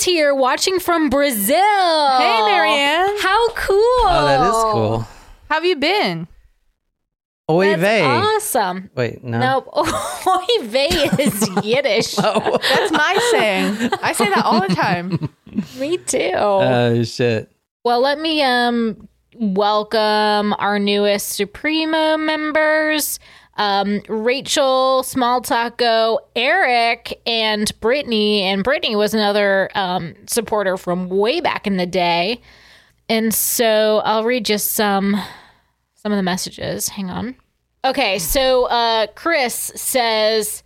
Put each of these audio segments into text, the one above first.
Chris here watching from Brazil. Hey, Marianne. How cool. Oh, that is cool. How have you been? Oy That's vey. awesome. Wait, no. Nope. Oy vey is Yiddish. Oh, That's my saying. I say that all the time. Me too. oh shit. well, let me um welcome our newest Supremo members. Um, Rachel, Small Taco, Eric, and Brittany. And Brittany was another um, supporter from way back in the day. And so I'll read just some some of the messages. Hang on. Okay, so uh, Chris says,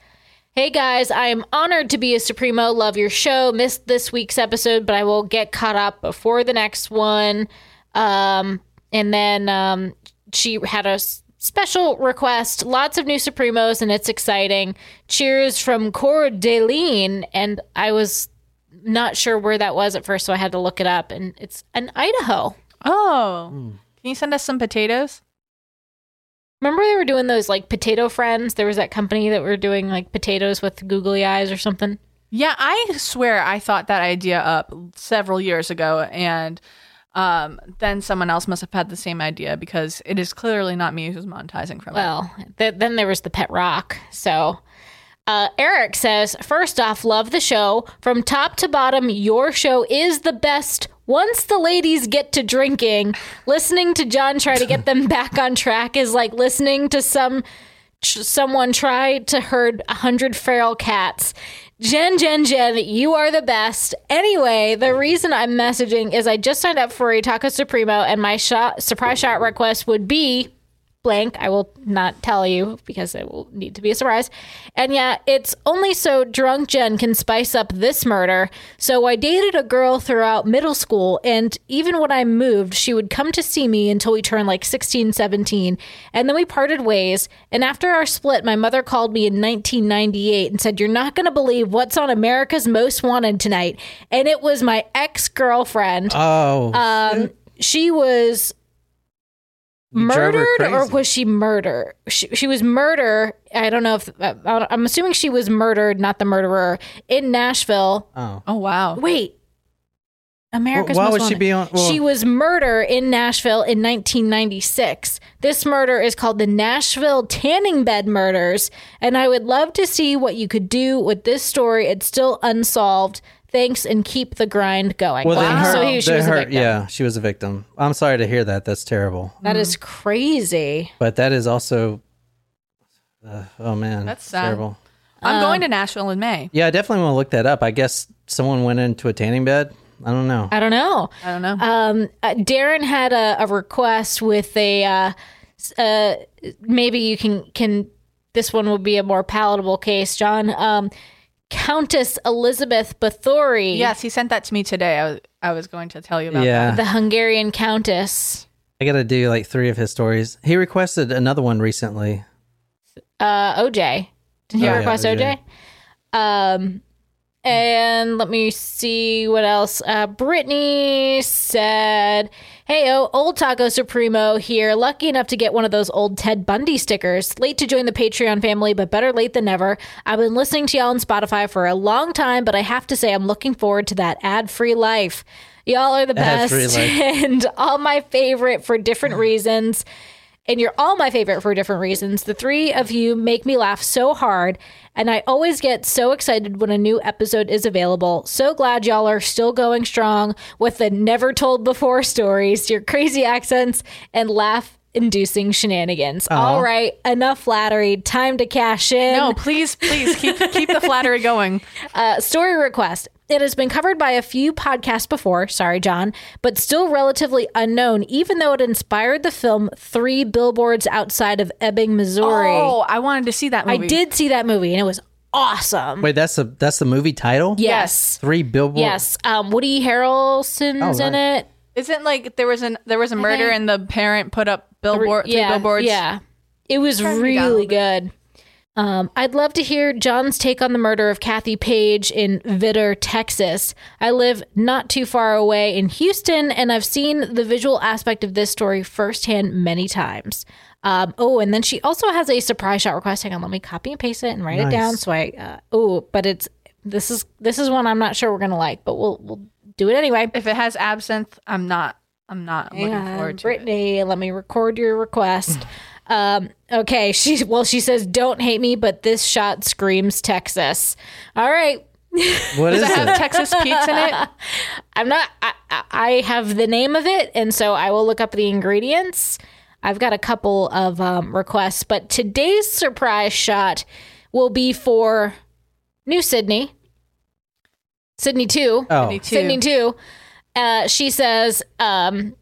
Hey guys, I am honored to be a Supremo. Love your show. Missed this week's episode, but I will get caught up before the next one. Um, and then um, she had a s- special request. Lots of new Supremos, and it's exciting. Cheers from Coeur d'Alene. And I was not sure where that was at first, so I had to look it up. And it's in Idaho. Oh. Hmm. Can you send us some potatoes? Remember they were doing those like potato friends? There was that company that were doing like potatoes with googly eyes or something. Yeah, I swear I thought that idea up several years ago, and um, then someone else must have had the same idea because it is clearly not me who's monetizing from it. Well, th- then there was the pet rock. So uh, Eric says, first off, love the show. From top to bottom, your show is the best. Once the ladies get to drinking, listening to John try to get them back on track is like listening to some someone try to herd a hundred feral cats. Jen, Jen, Jen, you are the best. Anyway, the reason I'm messaging is I just signed up for a Taco Supremo, and my shot surprise shot request would be blank. I will not tell you because it will need to be a surprise. And yeah, it's only so drunk Jen can spice up this murder. So I dated a girl throughout middle school, and even when I moved, she would come to see me until we turned like 16, 17. And then we parted ways. And after our split, my mother called me in 1998 and said, You're not going to believe what's on America's Most Wanted tonight. And it was my ex girlfriend. Oh. Um, she was You drove her murdered or was she murder? She, she was murder. I don't know if uh, I'm assuming she was murdered, not the murderer, in Nashville. oh. Oh wow. Wait, America's why Most would she be on- well- she was murder in Nashville in 1996. This murder is called the Nashville Tanning Bed Murders, and I would love to see what you could do with this story. It's still unsolved. Thanks, and keep the grind going. Well, then her, so he, she then was a victim. yeah, she was a victim. I'm sorry to hear that. That's terrible. That is crazy. But that is also, uh, oh man, That's sad. terrible. I'm Um, going to Nashville in May. Yeah, I definitely want to look that up. I guess someone went into a tanning bed. I don't know. I don't know. I don't know. Um, uh, Darren had a, a request with a uh, uh, maybe you can can this one will be a more palatable case, John. Um, Countess Elizabeth Bathory, yes, he sent that to me today. I was I was going to tell you about Yeah. the Hungarian Countess. I got to do like three of his stories. He requested another one recently. Uh, OJ. Did he Oh, yeah, request OJ. OJ? Um, and let me see what else. Uh, Brittany said, Hey, oh, old Taco Supremo here. Lucky enough to get one of those old Ted Bundy stickers. Late to join the Patreon family, but better late than never. I've been listening to y'all on Spotify for a long time, but I have to say, I'm looking forward to that ad free life. Y'all are the best and all my favorite for different reasons and you're all my favorite for different reasons. The three of you make me laugh so hard, and I always get so excited when a new episode is available. So glad y'all are still going strong with the never told before stories, your crazy accents, and laugh inducing shenanigans. All right, enough flattery. Time to cash in. No, please, please keep keep the flattery going. Uh, story request. It has been covered by a few podcasts before, sorry, John, but still relatively unknown, even though it inspired the film Three Billboards Outside of Ebbing, Missouri. Oh, I wanted to see that movie. I did see that movie and it was awesome. Wait, that's the that's the movie title. yes. Three billboards. Yes. Um, Woody Harrelson's Oh, in it. Isn't like there was an there was a murder and the parent put up billboard three yeah, billboards. Yeah. It was Turn me down a really little good. Um, I'd love to hear John's take on the murder of Kathy Page in Vidor, Texas. I live not too far away in Houston, and I've seen the visual aspect of this story firsthand many times. Um, oh, and then she also has a surprise shot request. Hang on, let me copy and paste it and write it down. So I, uh, oh, but it's this is this is one I'm not sure we're gonna like, but we'll we'll do it anyway. If it has absinthe, I'm not. I'm not looking Hang forward on, to it. Brittany, let me record your request. Um, okay, she well, she says, "Don't hate me, but this shot screams Texas." All right, What is Does it have it? Texas Pete's in it? I'm not. I, I I have the name of it, and so I will look up the ingredients. I've got a couple of um, requests, but today's surprise shot will be for New Sydney, Sydney two. Oh, Me too. Sydney too. Uh, she says, um,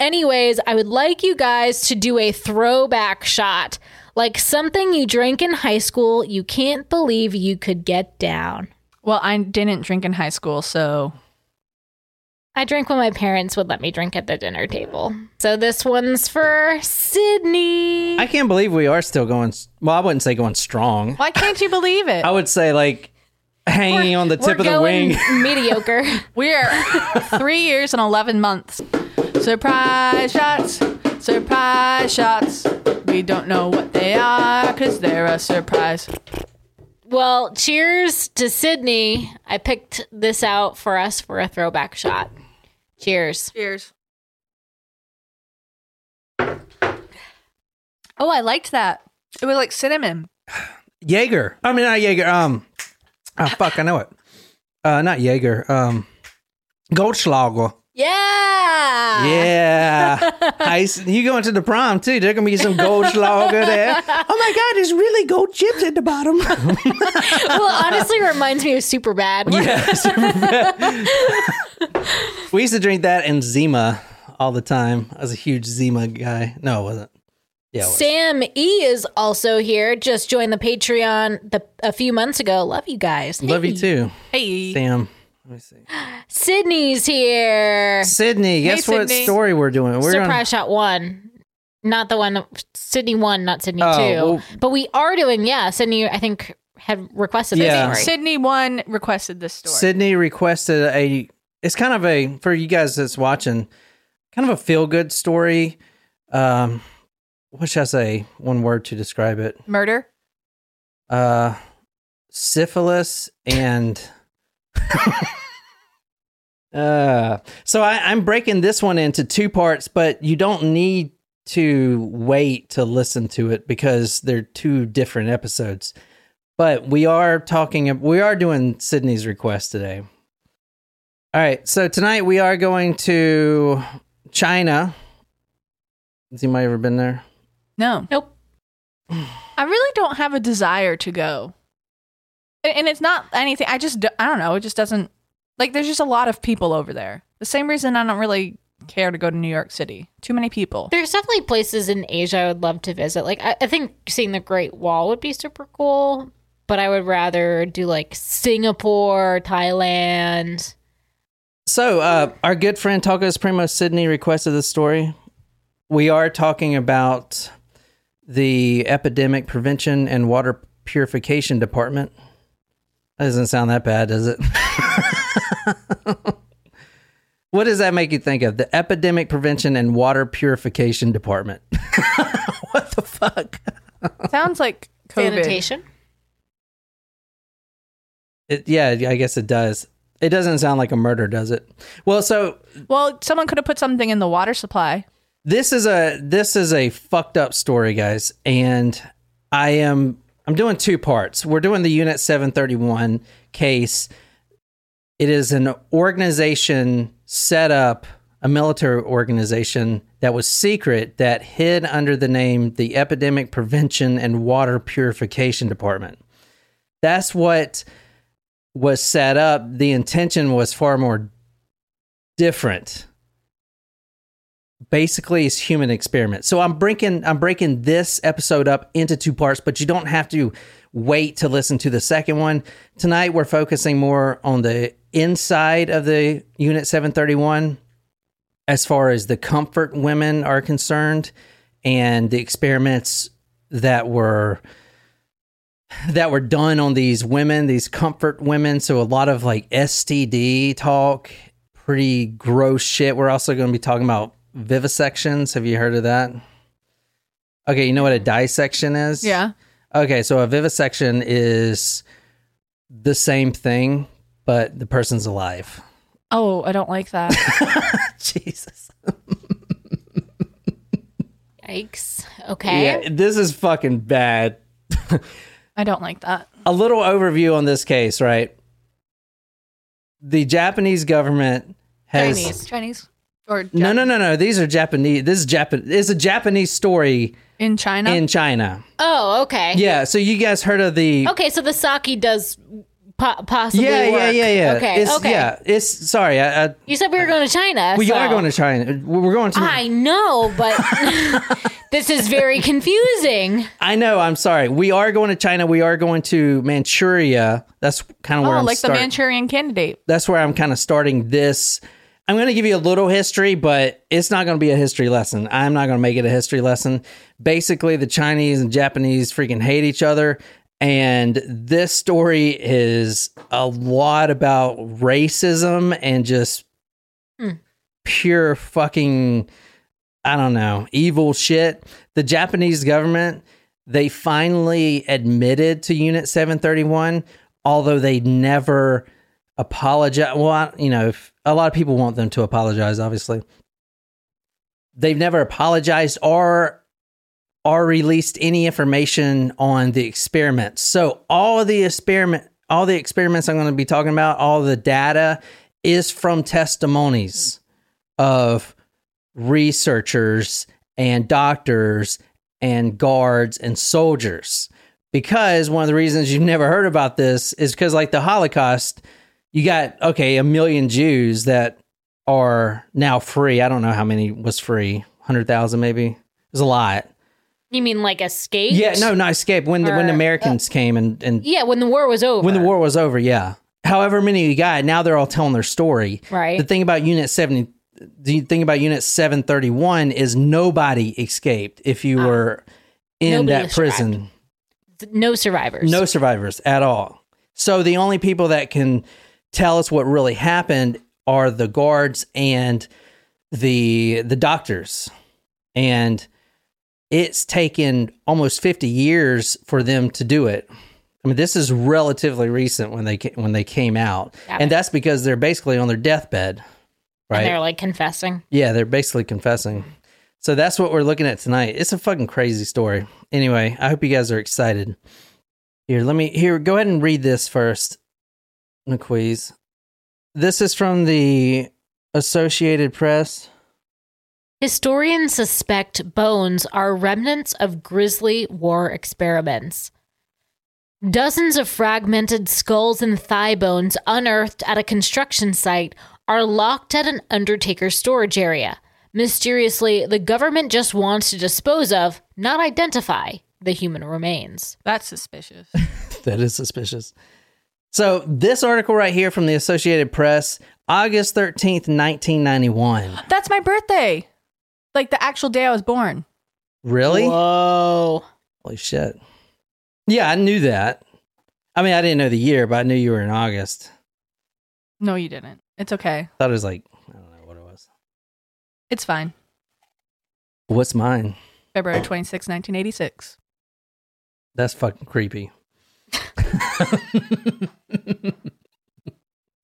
anyways, I would like you guys to do a throwback shot, like something you drank in high school. You can't believe you could get down. Well, I didn't drink in high school, so I drank when my parents would let me drink at the dinner table. So this one's for Sydney. I can't believe we are still going. Well, I wouldn't say going strong. why can't you believe it? I would say like hanging on the We're tip of the going wing. mediocre. We're three years and 11 months. Surprise shots, surprise shots. We don't know what they are because they're a surprise. Well, cheers to Sydney. I picked this out for us for a throwback shot. Cheers. Cheers. Oh, I liked that. It was like cinnamon. Jaeger. I mean, not Jaeger. Um, oh fuck, I know it. Uh, not Jaeger. Um, Goldschlager. Yeah. Yeah. Ice. You going to the prom too? There gonna be some Goldschlager there. Oh my god, there's really gold chips at the bottom. Well, honestly, it reminds me of Super Bad. yes. we used to drink that and Zima all the time. I was a huge Zima guy. No, it wasn't. Yeah, was. Sam E is also here. Just joined the Patreon the, a few months ago. Love you guys. Love you too, Hey. Sam. Let me see. Sydney's here. Sydney, guess what Sydney. story we're doing? We're Surprise shot one. Not the one. Sydney one, not Sydney Oh, two. well- but we are doing, yeah. Sydney, I think, had requested this Yeah. story. Sydney one requested this story. Sydney requested a. It's kind of a for you guys that's watching, kind of a feel good story. Um, what should I say? One word to describe it. Murder. Uh, syphilis and. uh, so I, I'm breaking this one into two parts, but you don't need to wait to listen to it because they're two different episodes. But we are talking, we are doing Sydney's request today. All right, so tonight we are going to China. Has anybody ever been there? No. Nope. I really don't have a desire to go. And and it's not anything. I just, I don't know. It just doesn't, like, there's just a lot of people over there. The same reason I don't really care to go to New York City. Too many people. There's definitely places in Asia I would love to visit. Like, I, I think seeing the Great Wall would be super cool, but I would rather do like Singapore, Thailand. So, uh, our good friend Taco Supremo Sydney requested this story. We are talking about the Epidemic Prevention and Water Purification Department. That doesn't sound that bad, does it? what does that make you think of? The Epidemic Prevention and Water Purification Department. what the fuck? Sounds like COVID. Sanitation. It, yeah, I guess it does. It doesn't sound like a murder, does it? Well, so Well, someone could have put something in the water supply. this is a this is a fucked up story guys and i am i'm doing two parts. We're doing the unit 731 case. It is an organization set up a military organization that was secret that hid under the name the epidemic prevention and water purification department. That's what was set up. The intention was far more different basically is human experiment. So I'm breaking I'm breaking this episode up into two parts, but you don't have to wait to listen to the second one. Tonight we're focusing more on the inside of the Unit 731 as far as the comfort women are concerned and the experiments that were that were done on these women, these comfort women. So a lot of like STD talk, pretty gross shit. We're also going to be talking about vivisections. Have you heard of that? Okay, you know what a dissection is? Yeah. Okay, so a vivisection is the same thing, but the person's alive. Oh, I don't like that. Jesus. Yikes. Okay. Yeah, this is fucking bad. I don't like that. A little overview on this case, right? The Japanese government has Chinese. Chinese or No, no, no, no. These are Japanese. This is Japan. It's a Japanese story in China. in China. Oh, okay. Yeah. So you guys heard of the? Okay, so the sake does po- possibly Yeah, yeah, yeah, yeah. Okay, It's, okay. Yeah. It's sorry. I, I, You said we were going to China. we so- are going to China. We're going to. I know, but this is very confusing. I know. I'm sorry. We are going to China. We are going to Manchuria. That's kind of where oh, I'm like start- the Manchurian Candidate. That's where I'm kind of starting this. I'm going to give you a little history, but it's not going to be a history lesson. I'm not going to make it a history lesson. Basically, the Chinese and Japanese freaking hate each other. And this story is a lot about racism and just hmm. pure fucking, I don't know, evil shit. The Japanese government, they finally admitted to Unit 731, although they never apologize. Well, you know, if, a lot of people want them to apologize, obviously. They've never apologized or or released any information on the experiments. So all the experiment all the experiments I'm going to be talking about, all the data is from testimonies of researchers and doctors and guards and soldiers. Because one of the reasons you've never heard about this is because, like the Holocaust, you got, okay, a million Jews that are now free. I don't know how many was free. 100,000 maybe. It was a lot. You mean like escape? Yeah, no, not escape. When the, when the Or, Americans came and, and Yeah, when the war was over. when the war was over, yeah. However many you got, now they're all telling their story. Right. The thing about Unit 70, the thing about Unit 731 is nobody escaped if you were in Ah. Nobody that prison. No survivors. No survivors at all. So the only people that can tell us what really happened are the guards and the the doctors. And it's taken almost 50 years for them to do it. I mean, this is relatively recent when they when they came out, Got and it. that's because they're basically on their deathbed, And right? they're like confessing. Yeah, they're basically confessing. So that's what we're looking at tonight. It's a fucking crazy story. Anyway, I hope you guys are excited. Here, let me here. Go ahead and read this first, McQueeze. This is from the Associated Press. Historians suspect bones are remnants of grisly war experiments. Dozens of fragmented skulls and thigh bones unearthed at a construction site are locked at an undertaker's storage area. Mysteriously, the government just wants to dispose of, not identify, the human remains. That's suspicious. That is suspicious. So this article right here from the Associated Press, August thirteenth, nineteen ninety one. That's my birthday. Like the actual day I was born. Really? Whoa. Holy shit. Yeah, I knew that. I mean, I didn't know the year, but I knew you were in August. No, you didn't. It's okay. thought it was like, I don't know what it was. It's fine. What's mine? February 26, 1986. That's fucking creepy.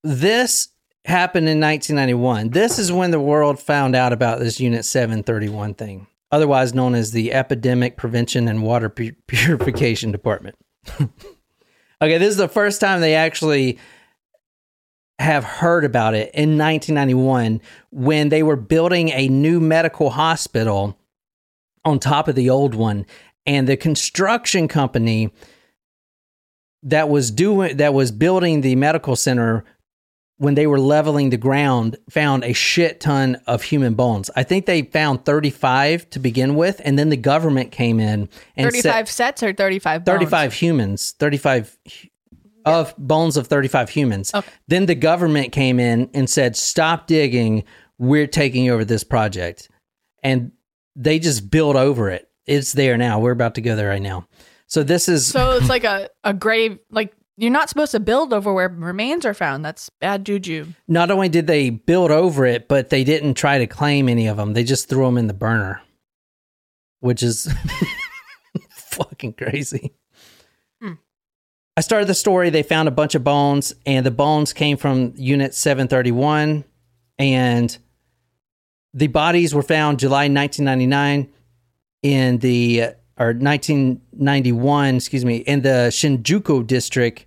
this happened in 1991. This is when the world found out about this Unit 731 thing, otherwise known as the Epidemic Prevention and Water Pu- Purification Department. okay, this is the first time they actually have heard about it in 1991 when they were building a new medical hospital on top of the old one and the construction company that was doing that was building the medical center when they were leveling the ground found a shit ton of human bones. I think they found 35 to begin with and then the government came in and 35 said sets or 35 bones? 35 humans, 35 hu- of bones of 35 humans. Okay. Then the government came in and said, "Stop digging. We're taking over this project." And they just built over it. It's there now. We're about to go there right now. So this is So it's like a, a grave. Like you're not supposed to build over where remains are found. That's bad juju. not only did they build over it, but they didn't try to claim any of them. They just threw them in the burner, which is fucking crazy. Hmm. I started the story. They found a bunch of bones, and the bones came from Unit 731. And the bodies were found July 1999 in the, or 1991, excuse me, in the Shinjuku district.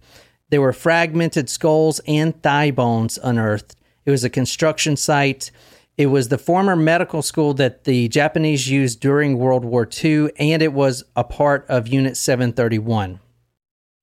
There were fragmented skulls and thigh bones unearthed. It was a construction site. It was the former medical school that the Japanese used during World War II, and it was a part of Unit 731.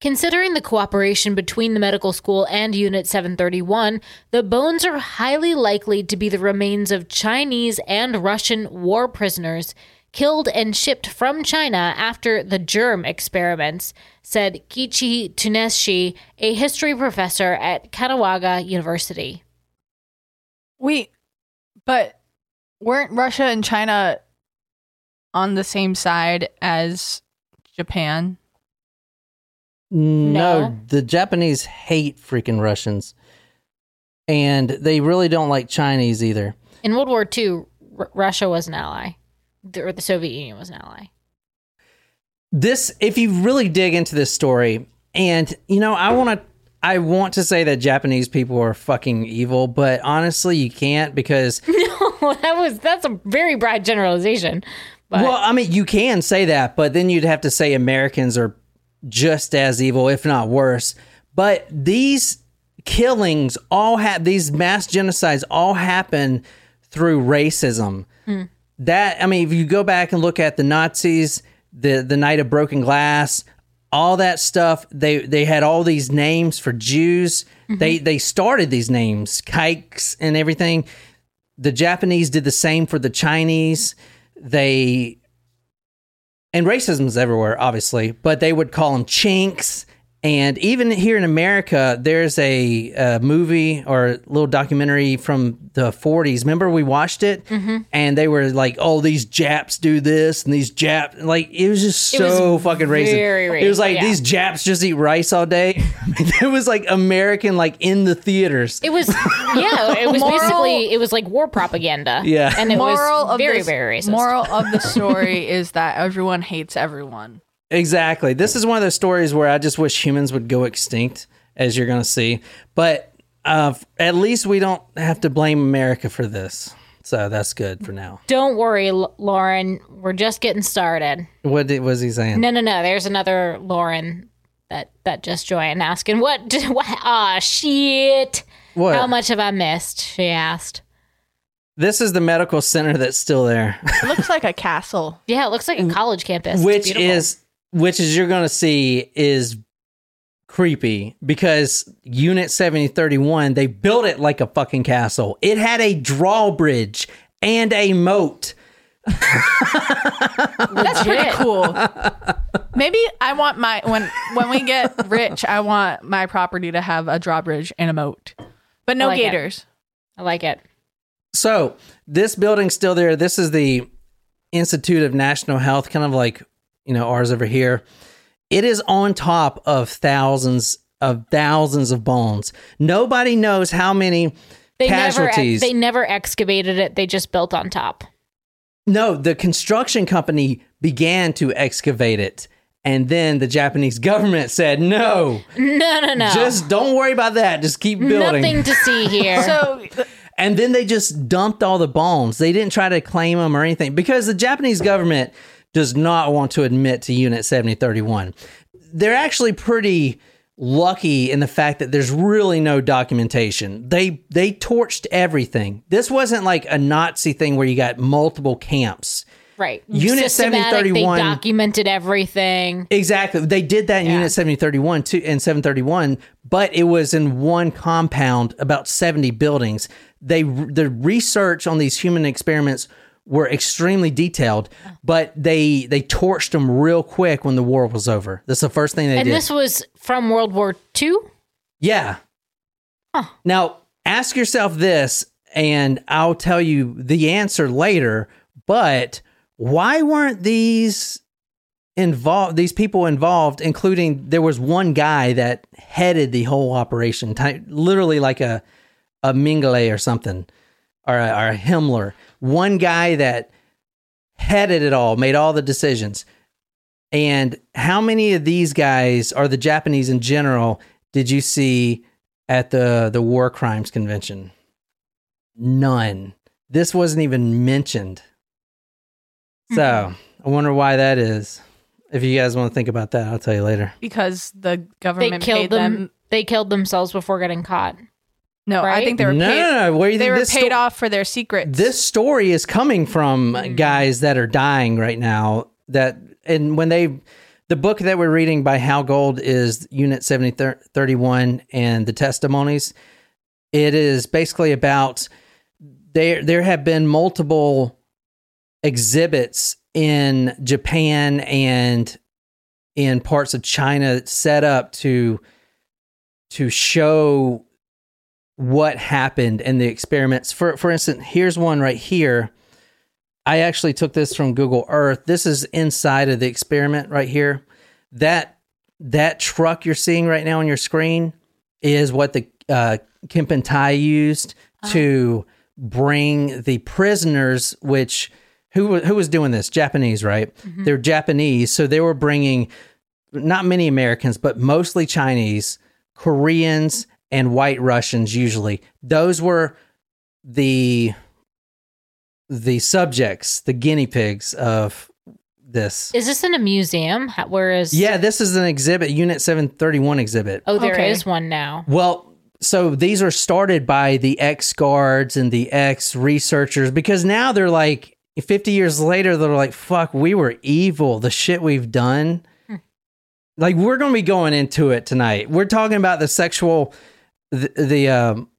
Considering the cooperation between the medical school and Unit 731, the bones are highly likely to be the remains of Chinese and Russian war prisoners killed and shipped from China after the germ experiments, said Keiichi Tsuneishi, a history professor at Kanagawa University. Wait, but weren't Russia and China on the same side as Japan? Mm, no, No. the Japanese hate freaking Russians. And they really don't like Chinese either. In World War II, R- Russia was an ally, The- or the Soviet Union was an ally. This if you really dig into this story and you know, I want to I want to say that Japanese people are fucking evil, but honestly, you can't because No, that was that's a very broad generalization. But well, I mean, you can say that, but then you'd have to say Americans are just as evil, if not worse. But these killings all have these mass genocides all happen through racism. Hmm. That I mean, if you go back and look at the Nazis, the the night of broken glass, all that stuff, they they had all these names for Jews. Mm-hmm. They they started these names, kikes and everything. The Japanese did the same for the Chinese. They and racism is everywhere, obviously, but they would call them chinks. And even here in America, there's a, uh movie or a little documentary from the 40s. Remember, we watched it, and they were like, "Oh, these Japs do this, and these Japs like it was just It was so fucking racist." very it was like yeah. these Japs just eat rice all day. it was like American, like in the theaters. it was yeah, it was Moral- basically it was like war propaganda. Yeah. and it moral was of very this, very racist. Moral of the story is that everyone hates everyone. Exactly. This is one of those stories where I just wish humans would go extinct, as you're going to see. But uh, at least we don't have to blame America for this. So that's good for now. Don't worry, L- Lauren. We're just getting started. What did, was he saying? No, no, no. There's another Lauren that that just joined asking what. did- what ah, shit. What? How much have I missed? She asked. This is the medical center that's still there, It looks like a castle. Yeah, it looks like a college campus. Which beautiful. is which is you're going to see is creepy because Unit 7031 they built it like a fucking castle. It had a drawbridge and a moat. That's pretty cool. Maybe I want my when when we get rich, I want my property to have a drawbridge and a moat, but no I like it. gators. I like it. So this building's still there. This is the Institute of National Health, kind of like you know ours over here. It is on top of thousands of thousands of bones. Nobody knows how many They casualties. never they never excavated it. They just built on top. no, the construction company began to excavate it, and then the Japanese government said, "No, No, no, no. just don't worry about that. Just keep building." nothing to see here. So And then they just dumped all the bones. They didn't try to claim them or anything because the Japanese government does not want to admit to Unit 7031. They're actually pretty lucky in the fact that there's really no documentation. They they torched everything. This wasn't like a Nazi thing where you got multiple camps. right. Unit 7031 documented everything. Exactly. They did that in Unit 7031 too, and 731, but it was in one compound, about 70 buildings. They the research on these human experiments were extremely detailed, but they they torched them real quick when the war was over. That's the first thing they And did. And this was from World War II. yeah. Huh. Now, ask yourself this and I'll tell you the answer later, but why weren't these involved these people involved including there was one guy that headed the whole operation ty- literally like a a Mengele or something or a, or a Himmler one guy that headed it all made all the decisions And how many of these guys are the Japanese in general did you see at the the war crimes convention? None. This wasn't even mentioned. So, mm-hmm. I wonder why that is. If you guys want to think about that, I'll tell you later. because the They government killed paid them. them. They killed themselves before getting caught. No, I think they were no, paid. no, no. Where you They think were paid sto- off for their secrets. This story is coming from mm-hmm. guys that are dying right now. That and when they, the book that we're reading by Hal Gold is Unit seventy thirty one and the testimonies. It is basically about there. There have been multiple exhibits in Japan and in parts of China set up to to show what happened in the experiments. For for instance, here's one right here. I actually took this from Google Earth. This is inside of the experiment right here. That that truck you're seeing right now on your screen is what the uh, Kempen Tai used to bring the prisoners. Which who who was doing this? Japanese, right? They're Japanese, so they were bringing not many Americans, but mostly Chinese, Koreans, and white Russians. Usually, those were the the subjects, the guinea pigs of this. Is this in a museum? Where is? Yeah, this is an exhibit, Unit 731 exhibit. Oh, there is Okay. one now. Well, so these are started by the ex guards and the ex researchers because now they're like 50 years later, they're like, fuck, we were evil. The shit we've done. Hmm. Like, we're going to be going into it tonight. We're talking about the sexual, the, the um,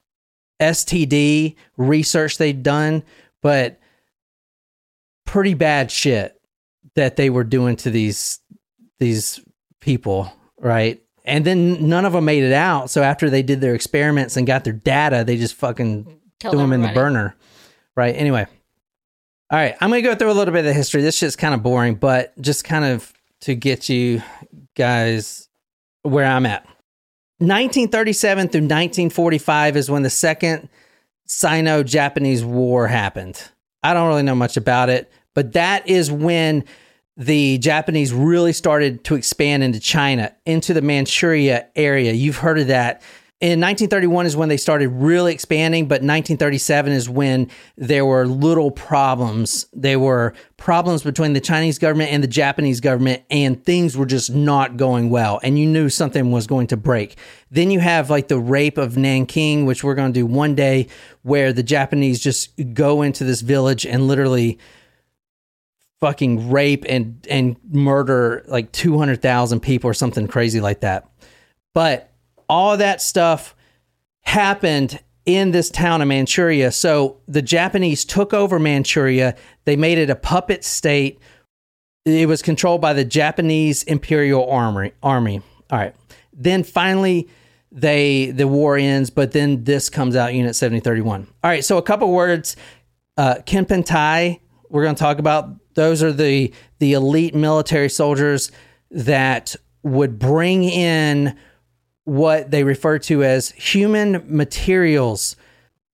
STD research they'd done, but pretty bad shit that they were doing to these these people, right? And then none of them made it out. So after they did their experiments and got their data, they just fucking Killed threw them in the burner, right? Anyway, all right, I'm gonna go through a little bit of the history. This shit's kind of boring, but just kind of to get you guys where I'm at. 1937 through 1945 is when the second Sino-Japanese War happened. I don't really know much about it, but that is when the Japanese really started to expand into China, into the Manchuria area. You've heard of that. In 1931 is when they started really expanding, but 1937 is when there were little problems. There were problems between the Chinese government and the Japanese government, and things were just not going well. And you knew something was going to break. Then you have like the rape of Nanking, which we're going to do one day, where the Japanese just go into this village and literally fucking rape and and murder like 200,000 people or something crazy like that. But all that stuff happened in this town of Manchuria. So the Japanese took over Manchuria. They made it a puppet state. It was controlled by the Japanese Imperial Army. Army. All right. Then finally they the war ends, but then this comes out Unit 7031. All right, so a couple words uh, Kempen Tai, we're going to talk about. Those are the the elite military soldiers that would bring in what they refer to as human materials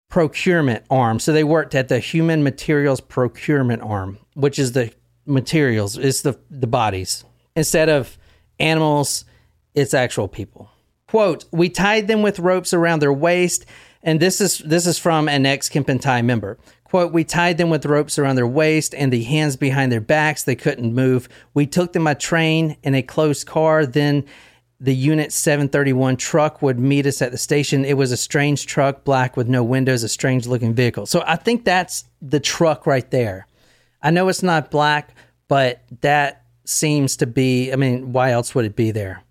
procurement arm. So they worked at the human materials procurement arm, which is the materials, it's the the bodies. Instead of animals, it's actual people. Quote, we tied them with ropes around their waist, and this is this is from an ex Kempentai member. Quote, we tied them with ropes around their waist and the hands behind their backs. They couldn't move. We took them by train in a closed car. Then the Unit 731 truck would meet us at the station. It was a strange truck, black with no windows, a strange looking vehicle. So I think that's the truck right there. I know it's not black, but that seems to be, I mean, why else would it be there?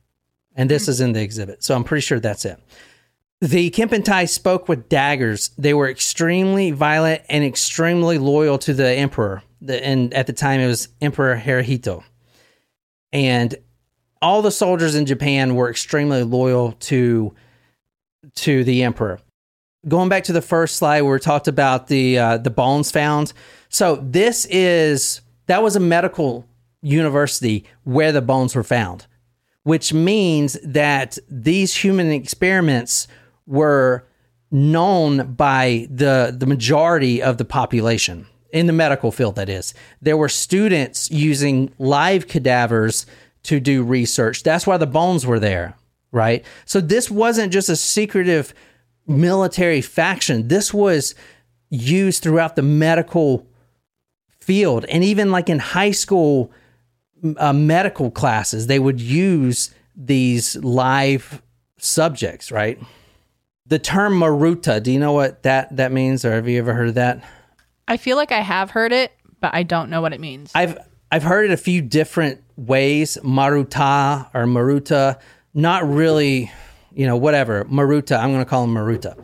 And this is in the exhibit. So I'm pretty sure that's it. The Kempentai spoke with daggers. They were extremely violent and extremely loyal to the emperor. The, and at the time, it was Emperor Hirohito. And all the soldiers in Japan were extremely loyal to to the emperor. Going back to the first slide where we talked about the uh, the bones found. So this is that was a medical university where the bones were found, which means that these human experiments were known by the the majority of the population. in the medical field, that is. There were students using live cadavers to do research. That's why the bones were there, right? So this wasn't just a secretive military faction. This was used throughout the medical field. And even like in high school uh, medical classes, they would use these live subjects, right? The term Maruta, do you know what that, that means? Or have you ever heard of that? I feel like I have heard it, but I don't know what it means. I've I've heard it a few different ways, Maruta or Maruta. Not really, you know, whatever. Maruta. I'm going to call him Maruta.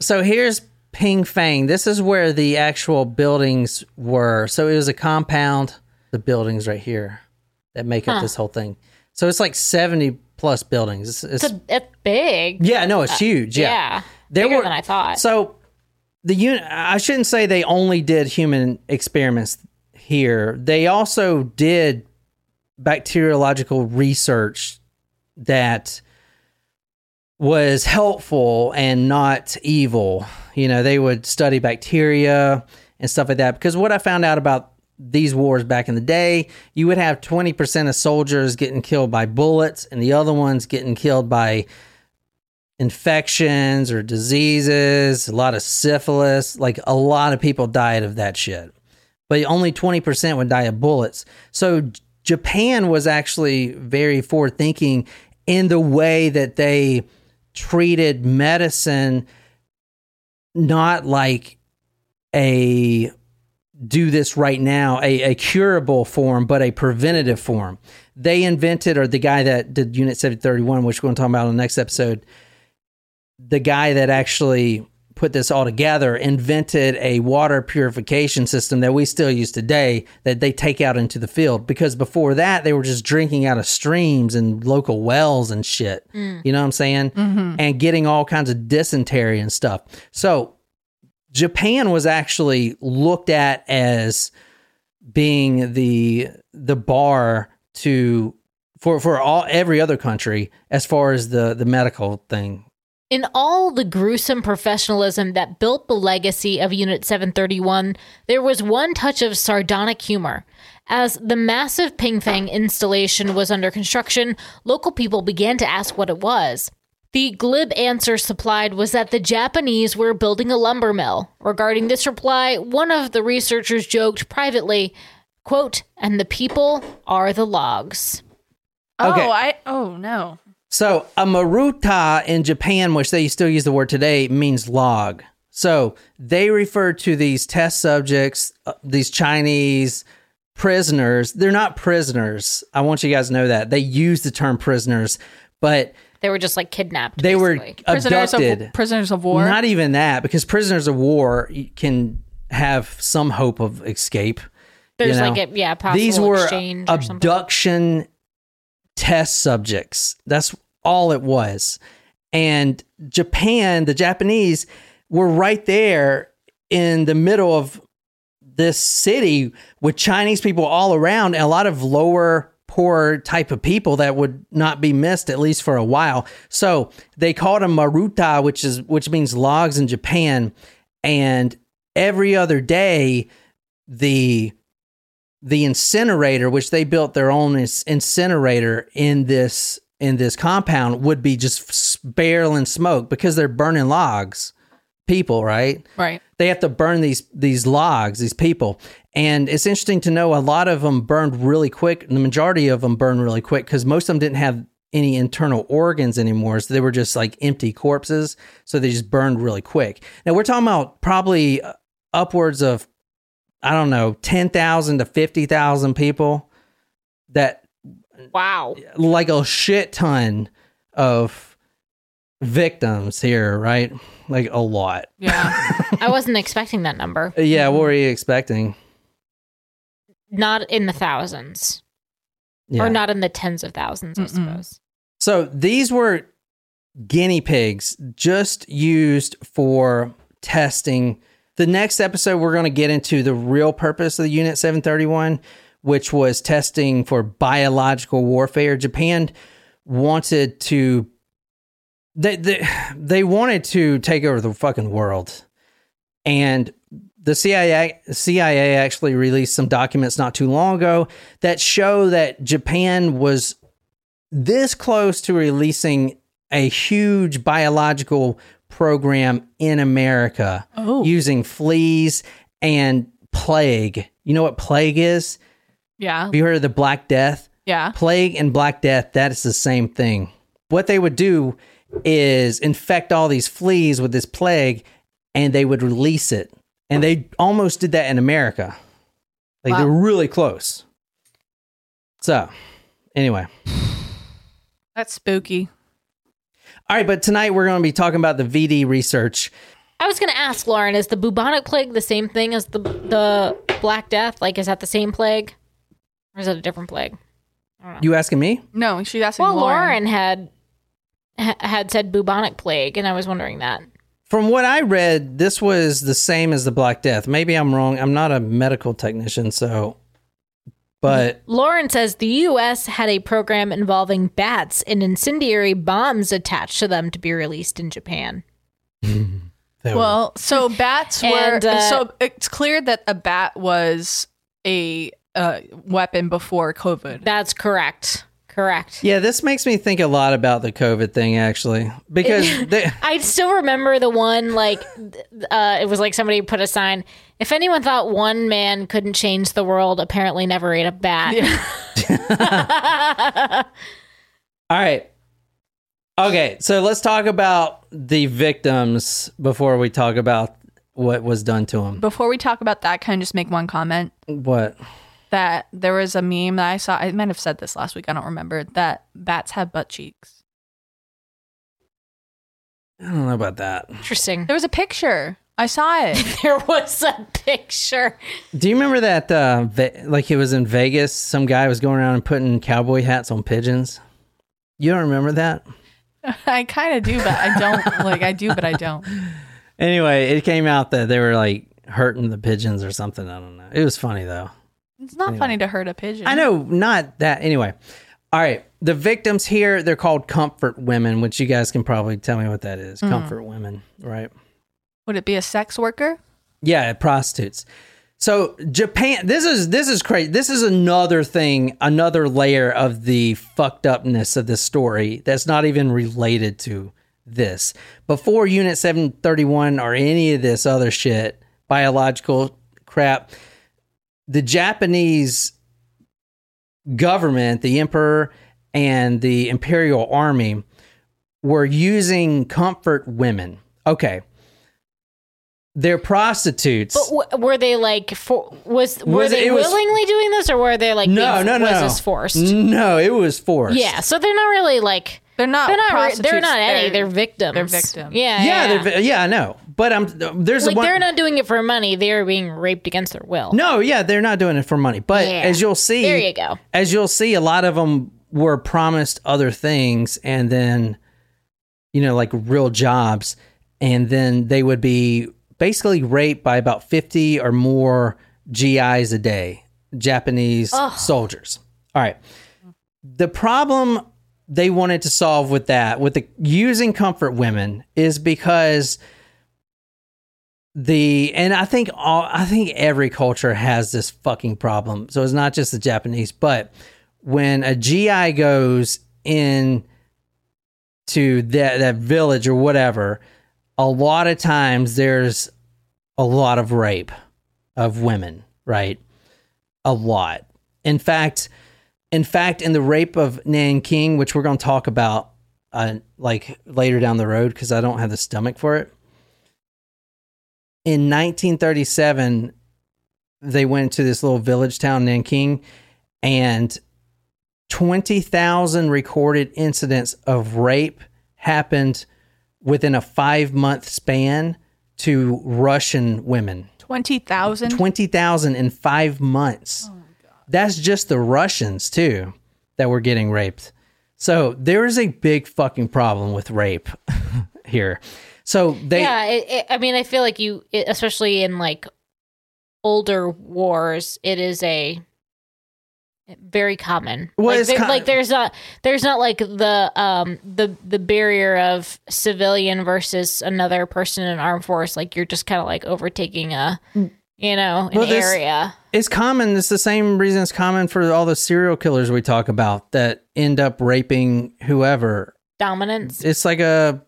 So here's Ping Fang. This is where the actual buildings were. So it was a compound. The buildings right here that make up Huh. this whole thing. So it's like 70 plus buildings. It's, it's, It's, it's big. yeah, no, it's uh, huge. Yeah. Yeah. There Bigger were- than I thought. So the unit, I shouldn't say they only did human experiments here. They also did bacteriological research that was helpful and not evil. You know, they would study bacteria and stuff like that. Because what I found out about these wars back in the day, you would have 20% of soldiers getting killed by bullets and the other ones getting killed by infections or diseases, a lot of syphilis. Like a lot of people died of that shit. But only 20% would die of bullets. So Japan was actually very forward thinking in the way that they treated medicine, not like a do this right now, a, a curable form, but a preventative form. They invented, or the guy that did Unit 731, which we're going to talk about in the next episode, the guy that actually put this all together invented a water purification system that we still use today that they take out into the field. Because before that they were just drinking out of streams and local wells and shit. Mm. You know what i'm saying? Mm-hmm. And getting all kinds of dysentery and stuff. So japan was actually looked at as being the the bar to for for all every other country as far as the the medical thing In all the gruesome professionalism that built the legacy of Unit 731, there was one touch of sardonic humor. As the massive Ping Fang installation was under construction, local people began to ask what it was. The glib answer supplied was that the Japanese were building a lumber mill. Regarding this reply, one of the researchers joked privately, quote, and the people are the logs. oh. I oh no. So a maruta in Japan, which they still use the word today, means log. So they refer to these test subjects, uh, these Chinese prisoners. They're not prisoners. I want you guys to know that they use the term prisoners, but They were just like kidnapped. they were basically. Prisoners abducted. of prisoners of war. Not even that, because prisoners of war can have some hope of escape. There's you know? like a yeah, possible these were exchange or something. abduction test subjects. That's all it was. And Japan, the Japanese, were right there in the middle of this city with Chinese people all around and a lot of lower poor type of people that would not be missed at least for a while. So they called them maruta, which is which means logs in Japan. And every other day, the the incinerator, which they built their own incinerator in this in this compound, would be just barreling smoke because they're burning logs. People, right? right. They have to burn these these logs, these people, and it's interesting to know a lot of them burned really quick. The majority of them burned really quick because most of them didn't have any internal organs anymore, so they were just like empty corpses. So they just burned really quick. Now we're talking about probably uh, upwards of I don't know, 10,000 to 50,000 people that wow. like a shit ton of victims here, right? Like a lot. Yeah. I wasn't expecting that number. Yeah, what were mm-hmm. you expecting? Not in the thousands. Yeah. Or not in the tens of thousands, I Mm-mm. suppose. So these were guinea pigs just used for testing. The next episode, we're going to get into the real purpose of the Unit 731, which was testing for biological warfare. Japan wanted to. They, they, they wanted to take over the fucking world. And the CIA CIA actually released some documents not too long ago that show that Japan was this close to releasing a huge biological program in America Oh. using fleas and plague. You know what plague is? Yeah. Have you heard of the Black Death? Yeah. Plague and Black Death, that is the same thing. What they would do is infect all these fleas with this plague and they would release it. And they almost did that in America. Like Wow. they're really close. So, anyway. That's spooky. All right, but tonight we're going to be talking about the VD research. I was going to ask Lauren, is the bubonic plague the same thing as the the Black Death? Like, is that the same plague, or is it a different plague? You asking me? No, she's asking Well, Lauren. Lauren had ha- had said bubonic plague, and I was wondering that. From what I read, this was the same as the Black Death. Maybe I'm wrong. I'm not a medical technician, so but Lauren says the U.S. had a program involving bats and incendiary bombs attached to them to be released in Japan. that Well, so bats were. And, uh, so it's clear that a bat was a uh, weapon before COVID. That's correct. Correct. Yeah, this makes me think a lot about the COVID thing actually, because they, I still remember the one like uh, it was like somebody put a sign. If anyone thought one man couldn't change the world, apparently never ate a bat. all right, okay. So let's talk about the victims before we talk about what was done to them. Before we talk about that, can I just make one comment? What? That there was a meme that I saw. I might have said this last week. I don't remember. That bats have butt cheeks. I don't know about that. Interesting. There was a picture. I saw it. There was a picture. Do you remember that? Uh, Ve- like it was in Vegas. Some guy was going around and putting cowboy hats on pigeons. You don't remember that? I kind of do, but I don't. like I do, but I don't. Anyway, it came out that they were like hurting the pigeons or something. I don't know. It was funny though. It's not funny to hurt a pigeon. I know, not that. Anyway, all right. The victims here, they're called comfort women, which you guys can probably tell me what that is. Hmm. Comfort women, right? Would it be a sex worker? Yeah, prostitutes. So Japan, this is this is crazy. This is another thing, another layer of the fucked upness of this story that's not even related to this. Before Unit 731 or any of this other shit, biological crap, the Japanese government, the emperor and the imperial army were using comfort women. Okay. They're prostitutes. But w- were they like for was were Was it- they it was- willingly doing this or were they like no, being, no, no. was this forced? No, it was forced. Yeah, so they're not really like They're not. they're not prostitutes. they're not any they're victims. they're victims. Yeah, Yeah, yeah. they're vi- yeah, I know. But I'm there's like a one they're not doing it for money. They're being raped against their will. No, yeah, they're not doing it for money. But Yeah. as you'll see There you go. As you'll see a lot of them were promised other things and then you know like real jobs and then they would be basically raped by about 50 or more GIs a day, Japanese soldiers. All right. The problem they wanted to solve with that, with the using comfort women, is because the and I think all I think every culture has this fucking problem. So it's not just the Japanese, but when a GI goes in to that that village or whatever, a lot of times there's a lot of rape of women, right? A lot. In fact, in fact, in the rape of Nanking, which we're going to talk about uh, like later down the road because I don't have the stomach for it. In 1937, they went to this little village town, Nanking, and 20,000 recorded incidents of rape happened within a five month span to Russian women. Twenty thousand. 20,000 in five months. Oh That's just the Russians, too, that were getting raped. So there is a big fucking problem with rape here. So they. yeah, it, it, I mean, I feel like you, it, especially in like older wars, it is a very common. Well, like, it's there- ki- like there's not there's not like the um the the barrier of civilian versus another person in armed force. Like you're just kind of like overtaking a you know an Well, area. It's common. It's the same reason it's common for all the serial killers we talk about that end up raping whoever. Dominance. It's like a,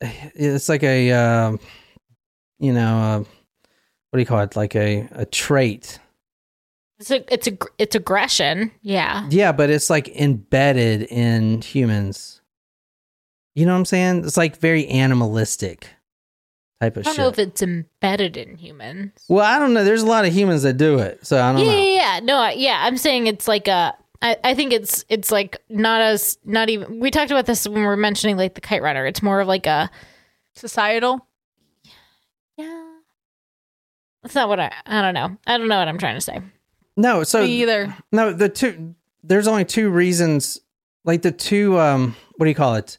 it's like a, um, you know, uh, what do you call it? Like a a trait. It's a, it's a, it's aggression. Yeah. Yeah, but it's like embedded in humans. You know what I'm saying? It's like very animalistic type of shit. I don't shit. know if it's embedded in humans. well, I don't know. There's a lot of humans that do it, so I don't Yeah, know. yeah, yeah. No, yeah. I'm saying it's like a. I, I think it's it's like not as not even. We talked about this when we were mentioning like the kite runner. It's more of like a Societal. yeah. That's not what I. I don't know. I don't know what I'm trying to say. No, so Me either. No, the two there's only two reasons like the two um what do you call it?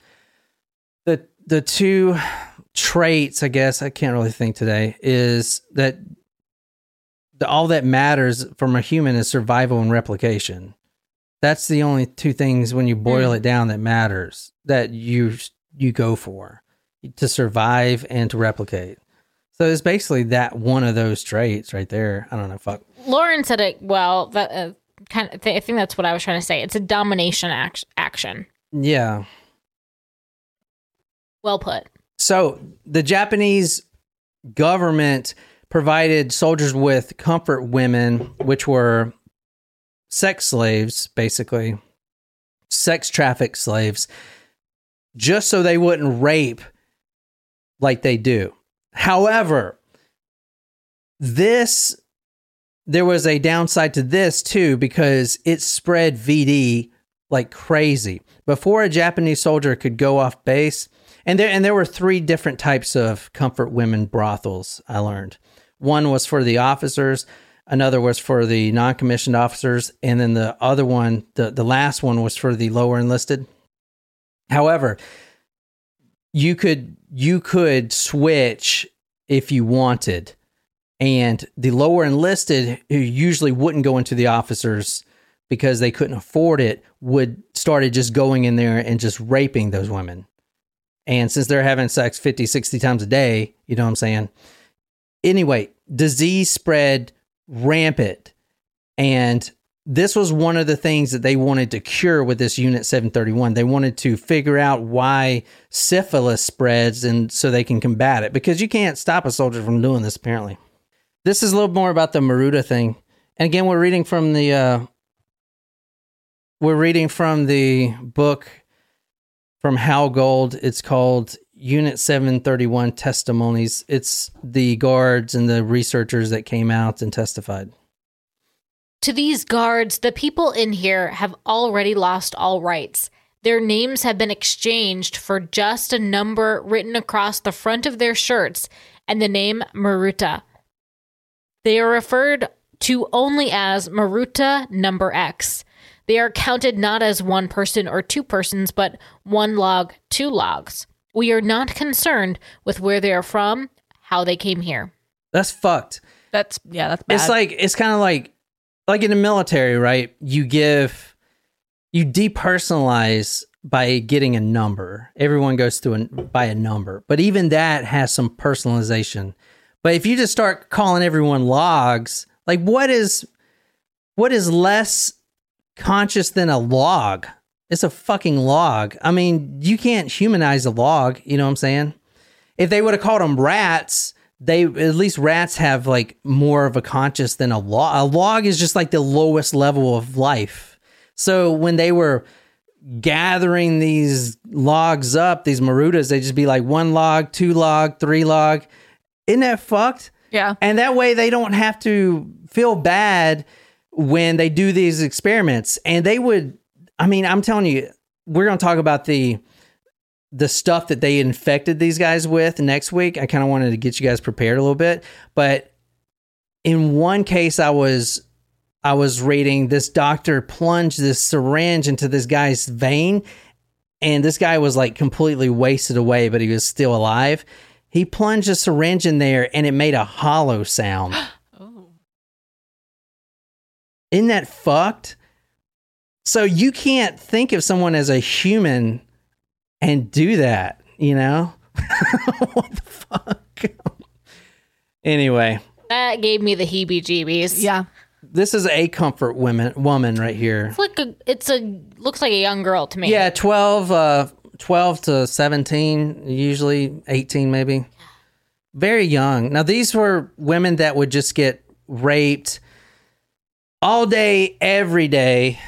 The the two traits, I guess, I can't really think today, is that the, all that matters from a human is survival and replication. That's the only two things when you boil it down that matters that you you go for to survive and to replicate. So it's basically that one of those traits right there. I don't know. Fuck. Lauren said it well. That uh, kind of. I think that's what I was trying to say. It's a domination act- action. Yeah. Well put. So the Japanese government provided soldiers with comfort women, which were sex slaves, basically, sex traffic slaves, just so they wouldn't rape like they do. However, this there was a downside to this too because it spread VD like crazy. Before a Japanese soldier could go off base, and there and there were three different types of comfort women brothels. I learned one was for the officers, another was for the non-commissioned officers, and then the other one, the the last one, was for the lower enlisted. However, you could you could switch if you wanted, and the lower enlisted who usually wouldn't go into the officers because they couldn't afford it would started just going in there and just raping those women and since they're having sex 50, 60 times a day, you know what I'm saying? Anyway, disease spread rampant. And this was one of the things that they wanted to cure with this Unit 731. They wanted to figure out why syphilis spreads and so they can combat it because you can't stop a soldier from doing this, apparently. This is a little more about the Maruta thing. And again, we're reading from the uh, we're reading from the book from Hal Gold. It's called Unit 731 Testimonies. It's the guards and the researchers that came out and testified. To these guards, the people in here have already lost all rights. Their names have been exchanged for just a number written across the front of their shirts and the name Maruta. They are referred to only as Maruta number X. They are counted not as one person or two persons, but one log, two logs. We are not concerned with where they are from, how they came here. That's fucked. That's yeah, that's bad. It's like it's kind of like like in the military, right? You give you depersonalize by getting a number. Everyone goes through an, by a number, but even that has some personalization. But if you just start calling everyone logs, like what is what is less conscious than a log? It's a fucking log. I mean, you can't humanize a log, you know what I'm saying? If they would have called them rats, they at least rats have like more of a conscious than a log. A log is just like the lowest level of life. So when they were gathering these logs up, these marutas, they just be like one log, two log, three log. Isn't that fucked? yeah. And that way they don't have to feel bad when they do these experiments. And they would, I mean, I'm telling you, we're going to talk about the the stuff that they infected these guys with next week. I kind of wanted to get you guys prepared a little bit, but in one case I was I was reading this doctor plunged this syringe into this guy's vein and this guy was like completely wasted away but he was still alive. He plunged a syringe in there and it made a hollow sound. Oh. Isn't that fucked? So you can't think of someone as a human and do that, you know? what the fuck? anyway, That gave me the heebie-jeebies. Yeah. this is a comfort woman woman right here. It's like a, it's a looks like a young girl to me. Yeah, 12 uh 12 to 17, usually 18 maybe. Very young. Now these were women that would just get raped all day every day.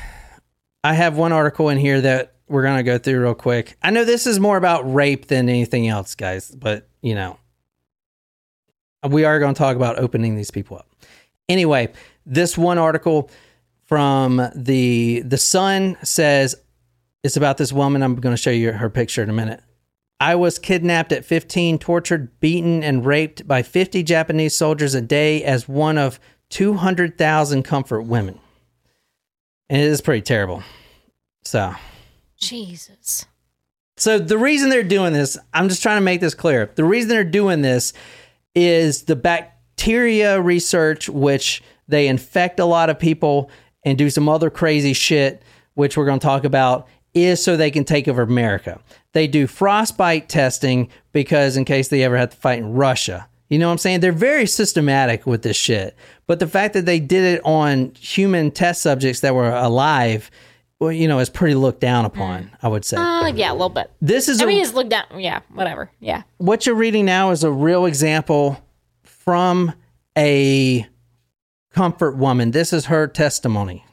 I have one article in here that we're going to go through real quick. I know this is more about rape than anything else, guys, but you know, we are going to talk about opening these people up. Anyway, this one article from the the Sun says it's about this woman. I'm going to show you her picture in a minute. I was kidnapped at 15, tortured, beaten, and raped by 50 Japanese soldiers a day as one of 200,000 comfort women. And it is pretty terrible. So, Jesus. so the reason they're doing this, I'm just trying to make this clear. The reason they're doing this is the bacteria research, which they infect a lot of people and do some other crazy shit, which we're going to talk about, is so they can take over America. They do frostbite testing because in case they ever have to fight in Russia. You know what I'm saying? They're very systematic with this shit. But the fact that they did it on human test subjects that were alive, well, you know, is pretty looked down upon, I would say. Uh, yeah, a little bit. this is I a mean, it's looked down. Yeah, whatever. Yeah. what you're reading now is a real example from a comfort woman. This is her testimony.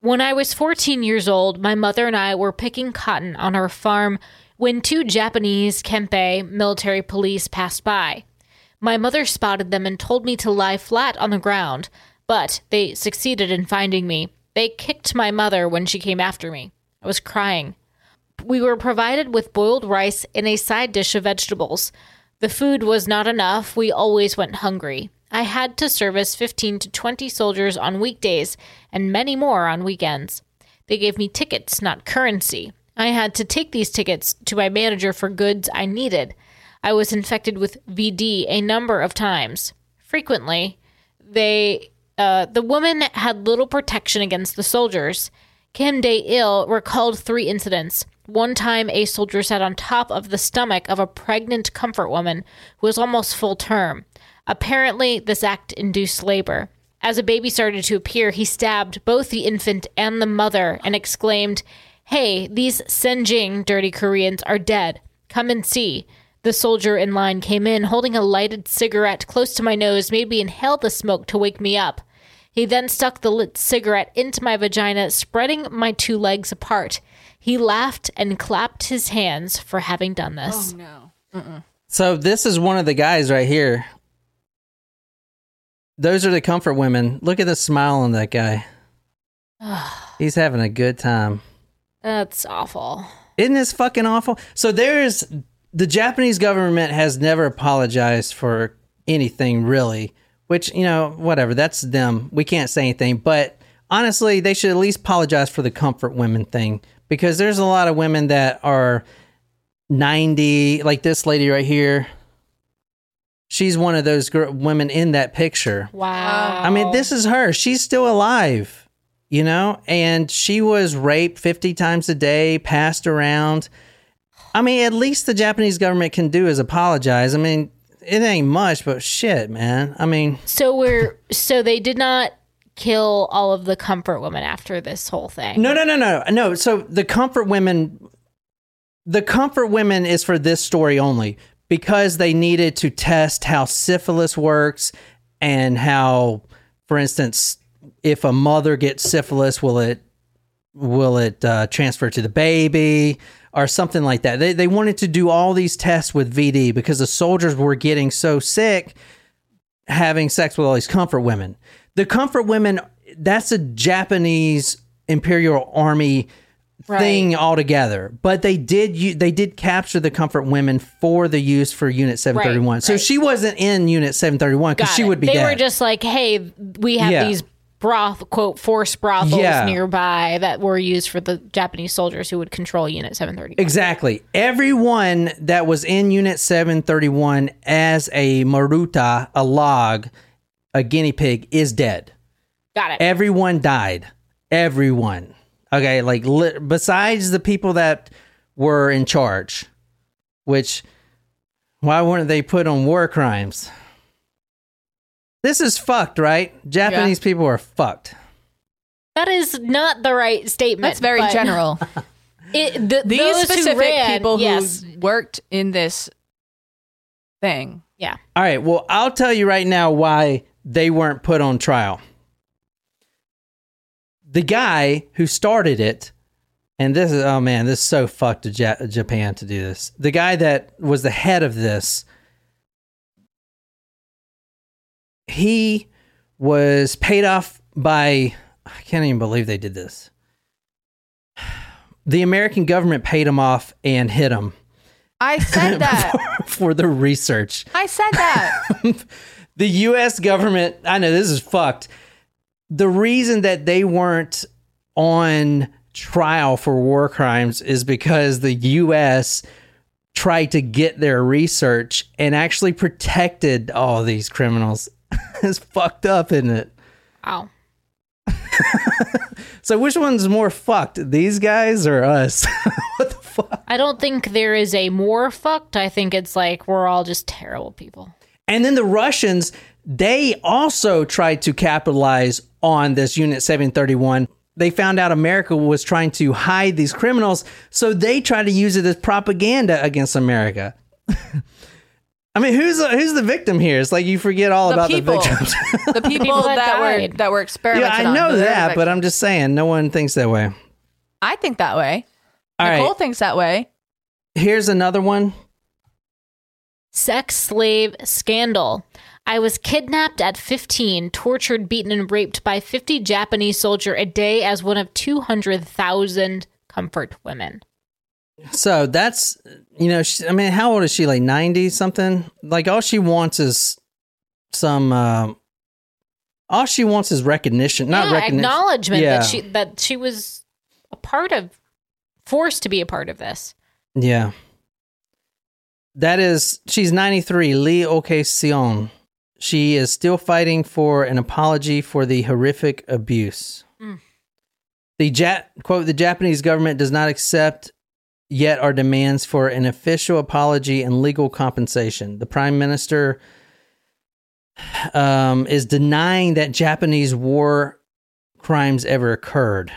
When I was 14 years old, my mother and I were picking cotton on our farm when two Japanese Kempe military police passed by. My mother spotted them and told me to lie flat on the ground, but they succeeded in finding me. They kicked my mother when she came after me. I was crying. We were provided with boiled rice and a side dish of vegetables. The food was not enough. We always went hungry. I had to service 15 to 20 soldiers on weekdays and many more on weekends. They gave me tickets, not currency. I had to take these tickets to my manager for goods I needed. I was infected with VD a number of times. Frequently, they uh, the woman had little protection against the soldiers. Kim Dae Il recalled three incidents. One time, a soldier sat on top of the stomach of a pregnant comfort woman who was almost full term. Apparently, this act induced labor. As a baby started to appear, he stabbed both the infant and the mother and exclaimed, Hey, these Senjing dirty Koreans are dead. Come and see. The soldier in line came in holding a lighted cigarette close to my nose, made me inhale the smoke to wake me up. He then stuck the lit cigarette into my vagina, spreading my two legs apart. He laughed and clapped his hands for having done this. Oh, No. So this is one of the guys right here. Those are the comfort women. Look at the smile on that guy. He's having a good time. That's awful. Isn't this fucking awful? So there's the Japanese government has never apologized for anything really, which, you know, whatever, that's them. We can't say anything, but honestly, they should at least apologize for the comfort women thing because there's a lot of women that are 90, like this lady right here. She's one of those gir- women in that picture. Wow. I mean, this is her. She's still alive, you know, and she was raped 50 times a day, passed around. I mean, at least the Japanese government can do is apologize. I mean, it ain't much, but shit, man. I mean, So we're so they did not kill all of the comfort women after this whole thing. no, no, no, no, no. So the comfort women, the comfort women is for this story only because they needed to test how syphilis works and how, for instance, if a mother gets syphilis, will it will it uh, transfer to the baby or something like that? They they wanted to do all these tests with VD because the soldiers were getting so sick having sex with all these comfort women. The comfort women that's a Japanese Imperial Army thing altogether. But they did they did capture the comfort women for the use for Unit 731. Right, so right. she wasn't in Unit 731 because she would be They dead. were just like, hey, we have Yeah. these broth quote force brothels Yeah. nearby that were used for the Japanese soldiers who would control Unit 730. Exactly. Everyone that was in Unit 731 as a Maruta, a log, a guinea pig, is dead. Got it. Everyone died. Everyone. Okay, like li- besides the people that were in charge, which why weren't they put on war crimes? This is fucked, right? Japanese people are fucked. That is not the right statement. That's very but general. It, the, These those specific who ran, people yes, who worked in this thing. yeah. All right, well, I'll tell you right now why they weren't put on trial. The guy who started it, and this is, oh man, this is so fucked to ja- Japan to do this. The guy that was the head of this, he was paid off by, I can't even believe they did this. The American government paid him off and hit him I said that. for the research. I said that. the US government, I know this is fucked. The reason that they weren't on trial for war crimes is because the US tried to get their research and actually protected all these criminals. it's fucked up, isn't it? Wow. So which one's more fucked? These guys or us? what the fuck? I don't think there is a more fucked. I think it's like we're all just terrible people. And then the Russians, they also tried to capitalize on this Unit 731. They found out America was trying to hide these criminals, so they tried to use it as propaganda against America. I mean, who's the, who's the victim here? It's like you forget all The about people. the victims. The people, people that that, were that were experimented yeah, I know they're that, but. I'm just saying, no one thinks that way. I think that way. All Nicole right, thinks that way. here's another one. Sex slave scandal. I was kidnapped at 15, tortured, beaten, and raped by 50 Japanese soldier a day as one of 200,000 comfort women. So that's you know, she, I mean, how old is she? Like ninety something? Like all she wants is some. Uh, all she wants is recognition, not yeah, recognition. acknowledgement Yeah. that she that she was a part of, forced to be a part of this. Yeah. That is, she's 93, Lee Ok-seon. She is still fighting for an apology for the horrific abuse. Mm. The ja- quote, the Japanese government does not accept yet our demands for an official apology and legal compensation. The prime minister um, is denying that Japanese war crimes ever occurred.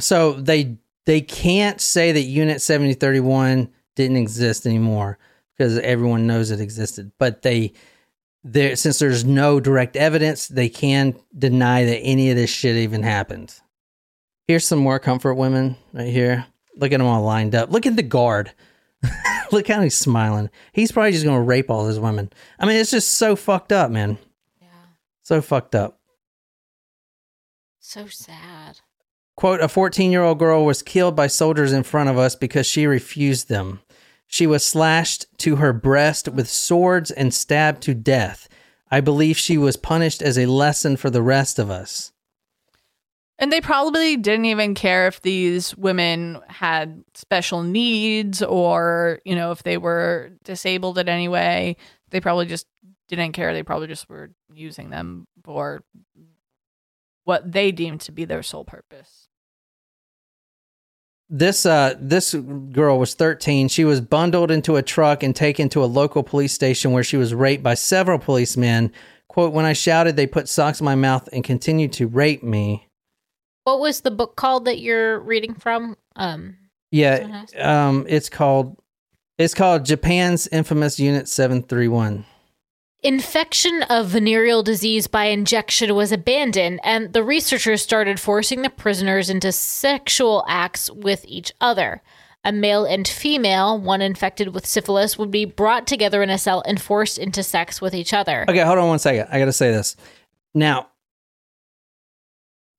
So they they can't say that Unit 7031 didn't exist anymore because everyone knows it existed. But they there since there's no direct evidence, they can deny that any of this shit even happened. Here's some more comfort women right here. Look at them all lined up. Look at the guard. Look how he's smiling. He's probably just gonna rape all those women. I mean, it's just so fucked up, man. Yeah. So fucked up. So sad. Quote, a 14 year old girl was killed by soldiers in front of us because she refused them. She was slashed to her breast with swords and stabbed to death. I believe she was punished as a lesson for the rest of us. And they probably didn't even care if these women had special needs or, you know, if they were disabled in any way. They probably just didn't care. They probably just were using them for what they deemed to be their sole purpose. This uh this girl was 13. She was bundled into a truck and taken to a local police station where she was raped by several policemen. Quote, when I shouted, they put socks in my mouth and continued to rape me. What was the book called that you're reading from? Um, Yeah, um it's called it's called Japan's infamous Unit 731. Infection of venereal disease by injection was abandoned, and the researchers started forcing the prisoners into sexual acts with each other. A male and female, one infected with syphilis, would be brought together in a cell and forced into sex with each other. Okay, hold on one second. I got to say this. Now,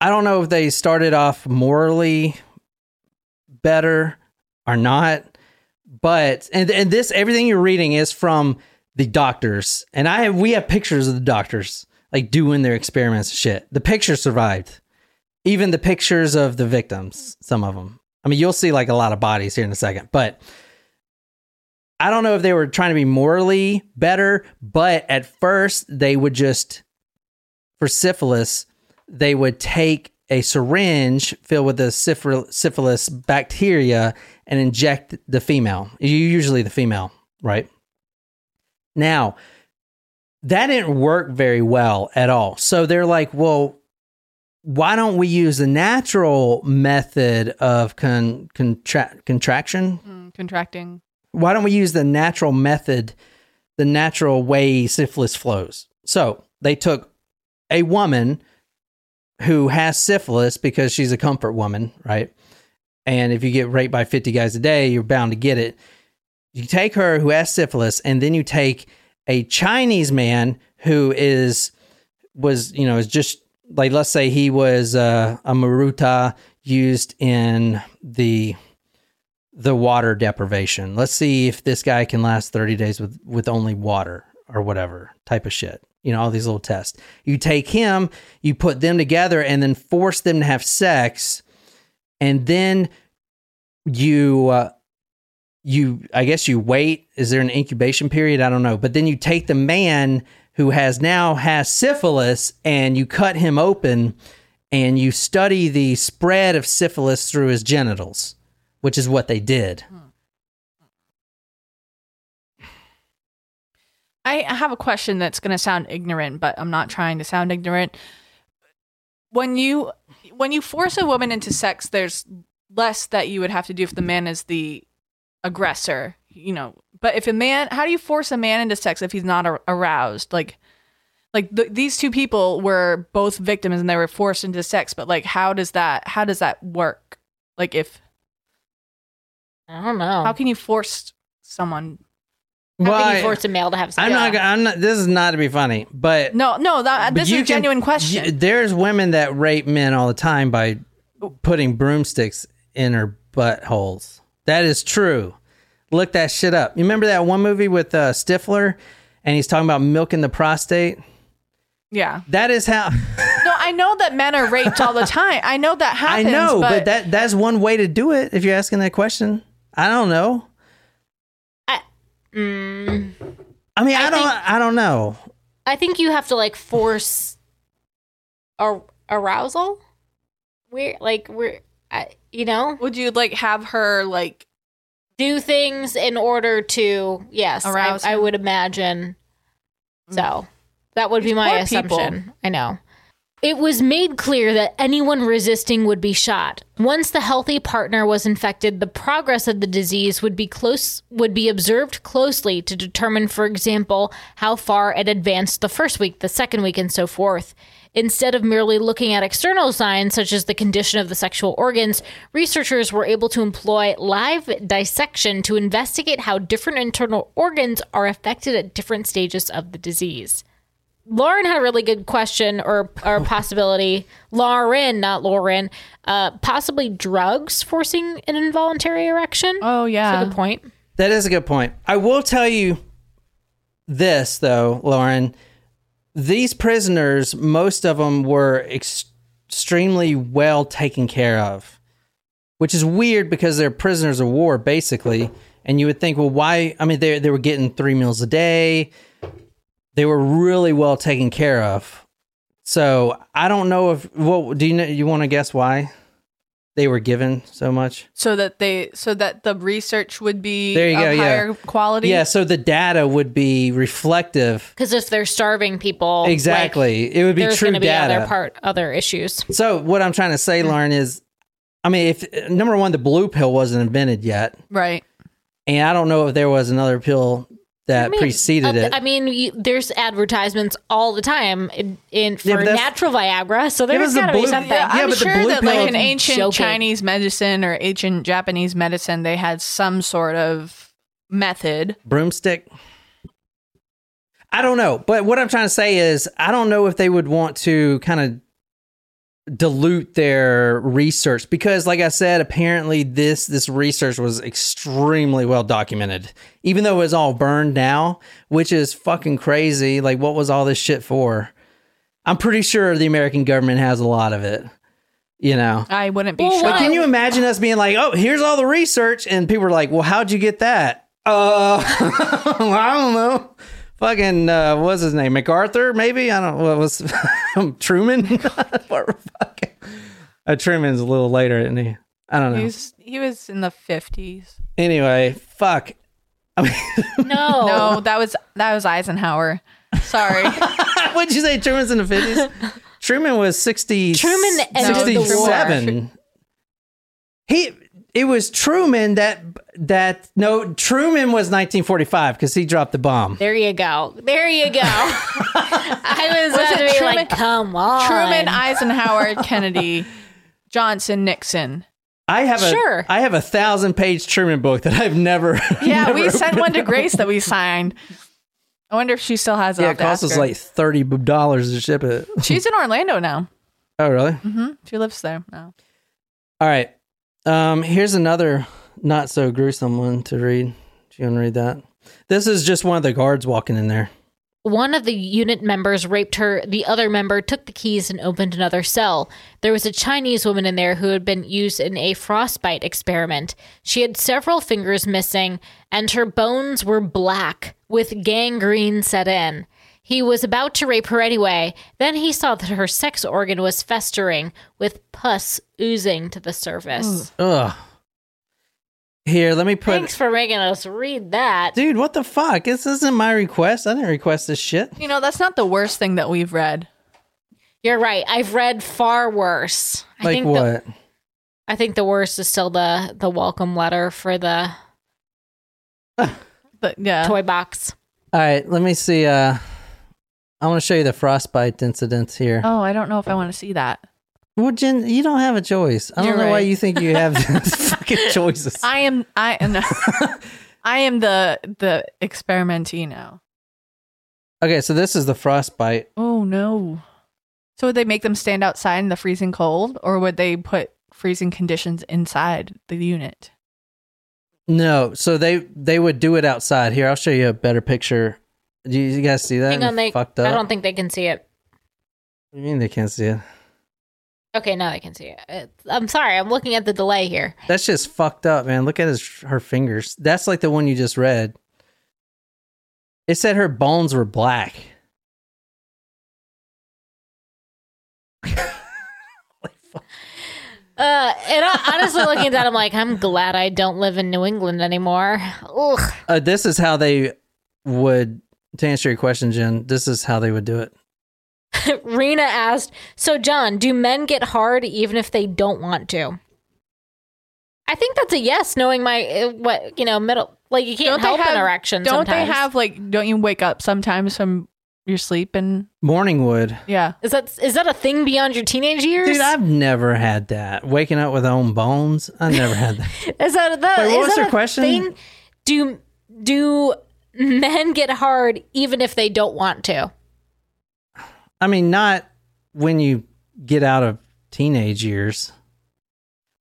I don't know if they started off morally better or not, but and and this everything you're reading is from the doctors, and I have we have pictures of the doctors like doing their experiments. and Shit, the pictures survived. Even the pictures of the victims, some of them. I mean, you'll see like a lot of bodies here in a second, but I don't know if they were trying to be morally better, but at first they would just, for syphilis, they would take a syringe filled with the syphilis bacteria and inject the female. Usually the female, right? Now, that didn't work very well at all. So they're like, well, why don't we use the natural method of con- contra- contraction? Mm, contracting. Why don't we use the natural method, the natural way syphilis flows? So they took a woman who has syphilis because she's a comfort woman, right? And if you get raped by 50 guys a day, you're bound to get it. You take her who has syphilis, and then you take a Chinese man who is was you know is just like let's say he was uh, a maruta used in the the water deprivation. Let's see if this guy can last 30 days with with only water or whatever type of shit. You know, all these little tests. You take him, you put them together and then force them to have sex and then you uh, you I guess you wait. Is there an incubation period? I don't know. But then you take the man who has now has syphilis and you cut him open and you study the spread of syphilis through his genitals, which is what they did. I have a question that's going to sound ignorant, but I'm not trying to sound ignorant. When you when you force a woman into sex, there's less that you would have to do if the man is the aggressor, you know. But if a man, how do you force a man into sex if he's not ar- aroused? Like, like th- these two people were both victims and they were forced into sex. But like, how does that? How does that work? Like, if I don't know. how can you force someone? How can Why- you force a male to have sex? I'm not. gonna- I'm not. This is not to be funny, but No, no, that this is you a can- genuine question. y- there's women that rape men all the time by putting broomsticks in her buttholes. That is true. Look that shit up. You remember that one movie with uh, Stifler, and he's talking about milking the prostate. yeah. That is how No, I know that men are raped all the time. I know that happens. I know, but, but, that that's one way to do it. If you're asking that question, I don't know. Mm, I mean, I, I don't. think- I don't know. I think you have to like force a arousal. We're like we're I, you know would you like have her like do things in order to yes I, Arouse I him? would imagine so that would be my poor people. assumption i know it was made clear that anyone resisting would be shot once the healthy partner was infected the progress of the disease would be close would be observed closely to determine for example how far it advanced the first week the second week and so forth Instead of merely looking at external signs such as the condition of the sexual organs, researchers were able to employ live dissection to investigate how different internal organs are affected at different stages of the disease. Lauren had a really good question or or possibility. Lauren, not Lauren. Uh, possibly drugs forcing an involuntary erection. Oh yeah, That's a yeah. good point. That is a good point. I will tell you this though, Lauren. These prisoners, most of them were ex- extremely well taken care of, which is weird because they're prisoners of war, basically. And you would think, well, why? I mean, they they were getting three meals a day. They were really well taken care of. So I don't know if. Well, do you know? You want to guess why they were given so much? So that they so that the research would be There you of go, yeah. quality. Yeah. So the data would be reflective Because if they're starving people, like, Exactly. it would be there's true going to be data. other part other issues. so what I'm trying to say, Lauren, is I mean, if number one, the blue pill wasn't invented yet, Right. and I don't know if there was another pill that I mean, preceded uh, it. I mean, you, there's advertisements all the time in, in for Yeah, natural Viagra, so Yeah, there's but the got to be blue- something. Yeah, I'm but the sure blue that pill- like in ancient Joking. Chinese medicine or ancient Japanese medicine, they had some sort of method. Broomstick. I don't know, but what I'm trying to say is, I don't know if they would want to kind of dilute their research because like i said apparently this this research was extremely well documented even though it was all burned now which is fucking crazy. Like what was all this shit for? I'm pretty sure the american government has a lot of it you know? I wouldn't be Well, shocked. but can you imagine us being like oh here's all the research and people are like well how'd you get that? Uh i don't know fucking uh what's his name macarthur maybe i don't know what was truman What fucking- Uh, Truman's a little later, isn't he? I don't know. He was he was in the fifties. Anyway, fuck. I mean, No. No, that was that was Eisenhower. Sorry. what'd you say? Truman's in the fifties. Truman was sixty. Truman ended the war. sixty-seven. He. It was Truman that that no Truman was 1945 because he dropped the bomb. There you go. There you go. I was, about it to be Truman- like, come on. Truman, Eisenhower, Kennedy, Johnson, Nixon. I have a Sure. I have a thousand page Truman book that I've never. Yeah, we sent one to. Grace that we signed. I wonder if she still has it. Yeah, it have to cost ask us like thirty dollars to ship it. She's in Orlando now. Oh, really? hmm She lives there now. All right. Um, here's another not so gruesome one to read. Do you want to read that? This is just one of the guards walking in there. One of the unit members raped her. The other member took the keys and opened another cell. There was a Chinese woman in there who had been used in a frostbite experiment. She had several fingers missing, and her bones were black, with gangrene set in. He was about to rape her anyway. Then he saw that her sex organ was festering, with pus oozing to the surface. Ugh. Here, let me put. Thanks for making us read that. Dude, what the fuck? This isn't my request. I didn't request this shit. You know, that's not the worst thing that we've read. You're right. I've read far worse. I Like think the- what? I think the worst is still the the welcome letter for the But yeah. toy box. All right, let me see. Uh, I want to show you the frostbite incidents here. Oh, I don't know if I want to see that. Well, Jen, you don't have a choice. I don't You're know why you think you have fucking choices. I am I no. I am the the experimentino. Okay, so this is the frostbite. Oh no. So would they make them stand outside in the freezing cold or would they put freezing conditions inside the unit? No, so they they would do it outside. Here, I'll show you a better picture. Do you, you guys see that? Hang on, they. fucked up. I don't think they can see it. What do you mean they can't see it? Okay, now I can see it. I'm sorry. I'm looking at the delay here. That's just fucked up, man. Look at his her fingers. That's like the one you just read. It said her bones were black. Uh, and I, honestly, looking at that, I'm like, I'm glad I don't live in New England anymore. Ugh. Uh, this is how they would to answer your question, Jen. This is how they would do it. Rena asked, "So, John, do men get hard even if they don't want to?" I think that's a yes. Knowing my uh, what you know, middle like you can't Don't help have- an erection. Don't they have like don't you wake up sometimes from your sleep and Morning wood. yeah. Is that is that a thing beyond your teenage years? Dude, I've never had that. Waking up with own bones. I never had that. Is that that? Wait, what is was that your a question? thing? Do do men get hard even if they don't want to? I mean, not when you get out of teenage years.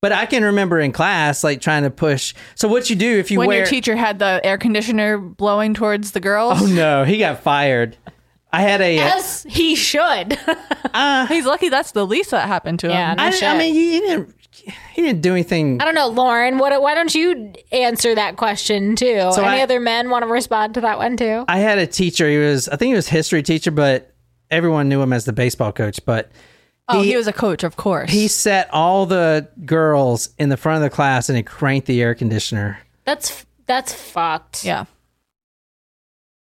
But I can remember in class, like trying to push. So what you do if you when wear? your teacher had the air conditioner blowing towards the girls. oh no, he got fired. I had a. uh, Yes, he should. uh, He's lucky that's the least that happened to him. Yeah, no I. I mean, he didn't. He didn't do anything. I don't know, Lauren. What? Why don't you answer that question too? So Any I- other men want to respond to that one too? I had a teacher. He was, I think he was history teacher, but everyone knew him as the baseball coach. But Oh, he, He- was a coach, of course. he set all the girls in the front of the class and he cranked the air conditioner. That's that's fucked. yeah.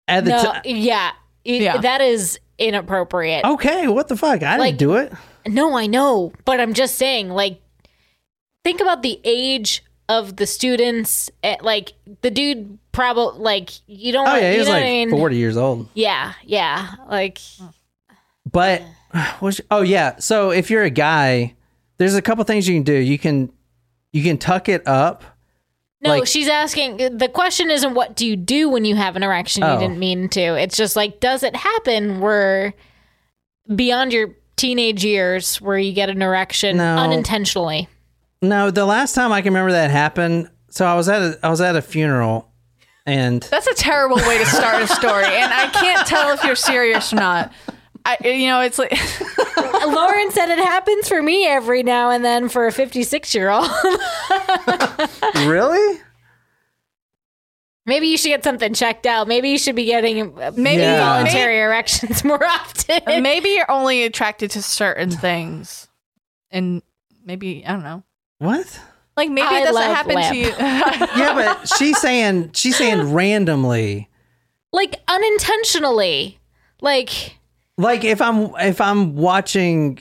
At the No. ti- yeah. It- Yeah. That is inappropriate. okay, what the fuck? I Like- didn't do it. No, I know, but I'm just saying, like, think about the age of the students. eh, Like, the dude probably, like, you don't. Oh yeah, he was like I mean? forty years old. Yeah, yeah. Like, But was oh yeah, so if you're a guy, there's a couple things you can do. You can you can tuck it up. no, Like- she's asking. The question isn't what do you do when you have an erection? Oh. You didn't mean to. It's just like, does it happen where beyond your teenage years where you get an erection No. unintentionally? No, the last time I can remember that happened. So I was at a I was at a funeral, and That's a terrible way to start a story, and I can't tell if you're serious or not. I, you know, it's like Lauren said it happens for me every now and then for a 56 year old. really, Maybe you should get something checked out. Maybe you should be getting maybe Yeah. voluntary erections more often. maybe you're only attracted to certain things. and maybe I don't know. What? Like maybe I it doesn't happen lamp. to you. Yeah, but she's saying she's saying randomly. Like unintentionally. Like Like if I'm if I'm watching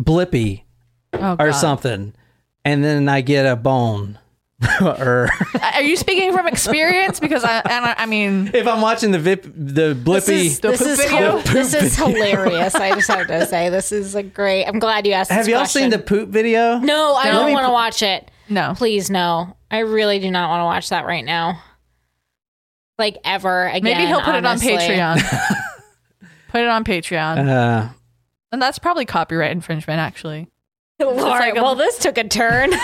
Blippi Oh, or God. something, and then I get a bone, or uh, Are you speaking from experience? Because I, I, I mean, if I'm watching the Vip the this Blippi. is, The this poop is, video? hil- this is hilarious. I just have to say this is a great. I'm glad you asked. have this y'all question. seen the poop video? No, I Let don't want to watch it. no. Please, no. I really do not want to watch that right now. Like ever again. Maybe he'll put honestly. it on Patreon. Put it on Patreon, Uh, and that's probably copyright infringement, actually. All right. like a- well, this took a turn.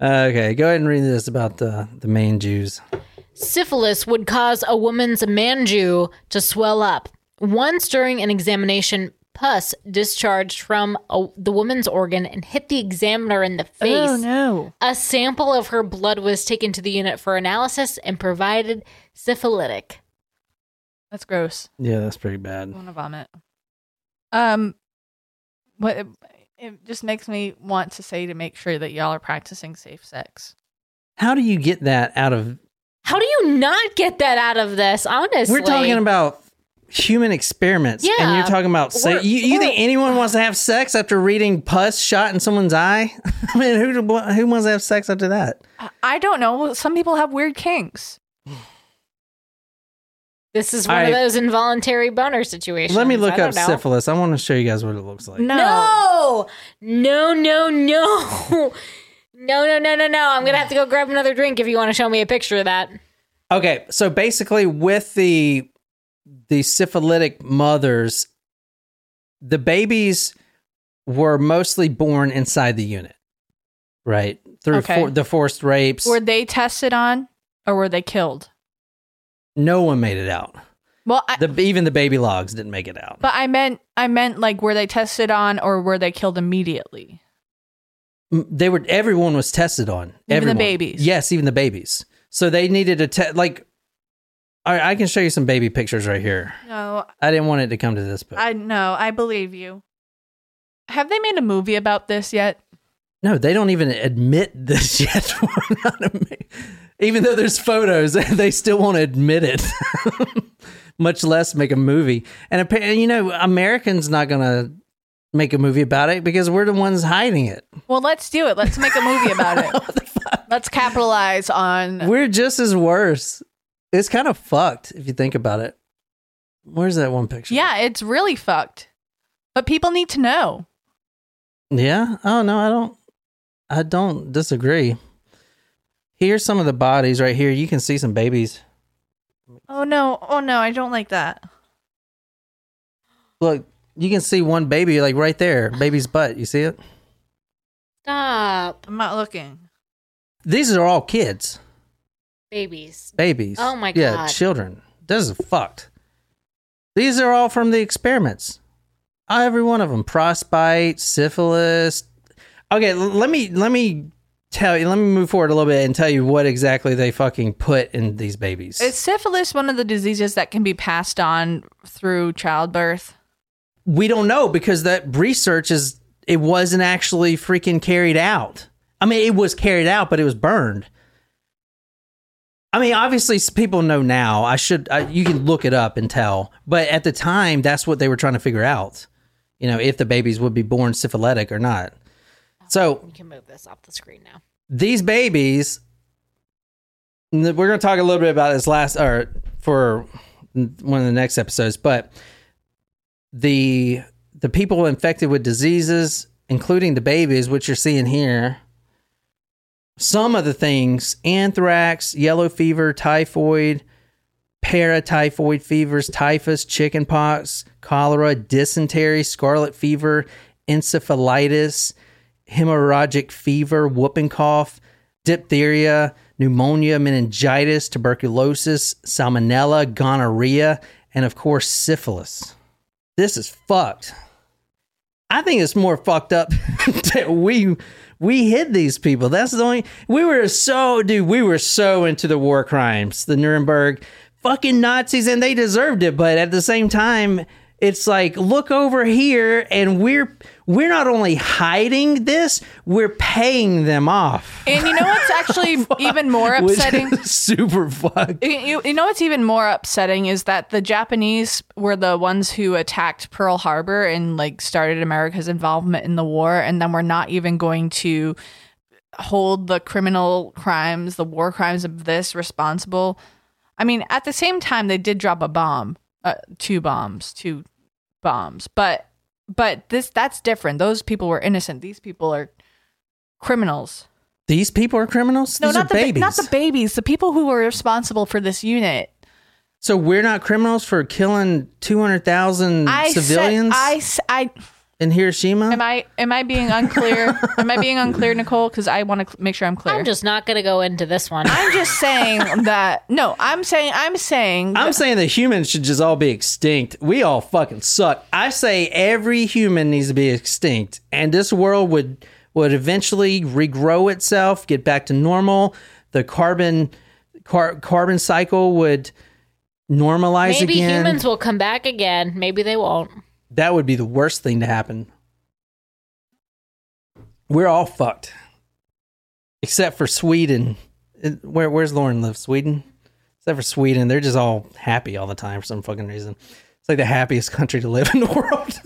okay, go ahead and read this about the the main Jews. Syphilis would cause a woman's manju to swell up. Once during an examination, pus discharged from a, the woman's organ and hit the examiner in the face. Oh no! A sample of her blood was taken to the unit for analysis and provided syphilitic. That's gross. Yeah, that's pretty bad. I want to vomit. Um, what it, it just makes me want to say to make sure that y'all are practicing safe sex. How do you get that out of? How do you not get that out of this? Honestly, We're talking about human experiments, and you're talking about. Se- you you think anyone wants to have sex after reading pus shot in someone's eye? I mean, who who wants to have sex after that? I- I don't know. Some people have weird kinks. This is one I- of those involuntary boner situations. Let me look up know. syphilis. I want to show you guys what it looks like. No, no, no, no, no, no, no, no, no. I'm gonna have to go grab another drink if you want to show me a picture of that. Okay, so basically, with the the syphilitic mothers, the babies were mostly born inside the unit, right? Through Okay. for, the forced rapes. Were they tested on, or were they killed? No one made it out. Well, I, The even the baby logs didn't make it out. but I meant, I meant like, were they tested on, or were they killed immediately? They were everyone was tested on. Even the babies? Yes, even the babies. So they needed to test. Like, all right, I can show you some baby pictures right here. No, I didn't want it to come to this, but I no, I believe you. Have they made a movie about this yet? No, they don't even admit this yet. We're not admi- even though there's photos, they still won't admit it. Much less make a movie. And apparently, you know, Americans not gonna make a movie about it because we're the ones hiding it. Well, let's do it. Let's make a movie about it. Let's capitalize on. We're just as worse. It's kind of fucked if you think about it. Where's that one picture? Yeah, it's really fucked. But people need to know. Yeah. Oh no, I don't. I don't disagree. Here's some of the bodies right here. You can see some babies. Oh no! Oh no! I don't like that. Look, you can see one baby like right there, baby's butt. You see it? Stop, I'm not looking. These are all kids, babies. babies. Oh my Yeah, God. Yeah, children. This is fucked. These are all from the experiments. Every one of them: frostbite, syphilis. Okay, let me let me tell you. Let me move forward a little bit and tell you what exactly they fucking put in these babies. Is syphilis one of the diseases that can be passed on through childbirth? we don't know because that research is it wasn't actually freaking carried out. I mean, it was carried out, but it was burned. I mean, obviously, people know now. I should I, you can look it up and tell, but at the time, that's what they were trying to figure out. You know, if the babies would be born syphilitic or not. So we can move this off the screen now. these babies we're going to talk a little bit about this last or for one of the next episodes but the the people infected with diseases including the babies which you're seeing here some of the things anthrax yellow fever typhoid paratyphoid fevers typhus chickenpox cholera dysentery scarlet fever encephalitis hemorrhagic fever, whooping cough, diphtheria, pneumonia, meningitis, tuberculosis, salmonella, gonorrhea, and of course, syphilis. This is fucked. I think it's more fucked up that we we hid these people. That's the only we were so dude, we were so into the war crimes, the Nuremberg fucking Nazis, and they deserved it. But at the same time, It's like look over here, and we're we're not only hiding this, we're paying them off. And you know what's actually even more upsetting? super fucked. You- you know what's even more upsetting is that the Japanese were the ones who attacked Pearl Harbor and like started America's involvement in the war, and then we're not even going to hold the criminal crimes, the war crimes of this responsible. I mean, at the same time, they did drop a bomb, uh, two bombs, two bombs, but but this that's different. Those people were innocent. These people are criminals. These people are criminals. No, These not the babies. not the babies. The people who were responsible for this unit. so we're not criminals for killing two hundred thousand civilians Said, I, I in Hiroshima. am I am I being unclear? am I being unclear, Nicole? Because I want to cl- make sure I'm clear. I'm just not going to go into this one. I'm just saying that. No, I'm saying I'm saying. I'm saying that humans should just all be extinct. We all fucking suck. I say every human needs to be extinct, and this world would would eventually regrow itself, get back to normal. The carbon car, carbon cycle would normalize Maybe again. humans will come back again. Maybe they won't. That would be the worst thing to happen. We're all fucked, except for Sweden. Where where's Lauren live? Sweden. Except for Sweden, they're just all happy all the time for some fucking reason. It's like the happiest country to live in the world.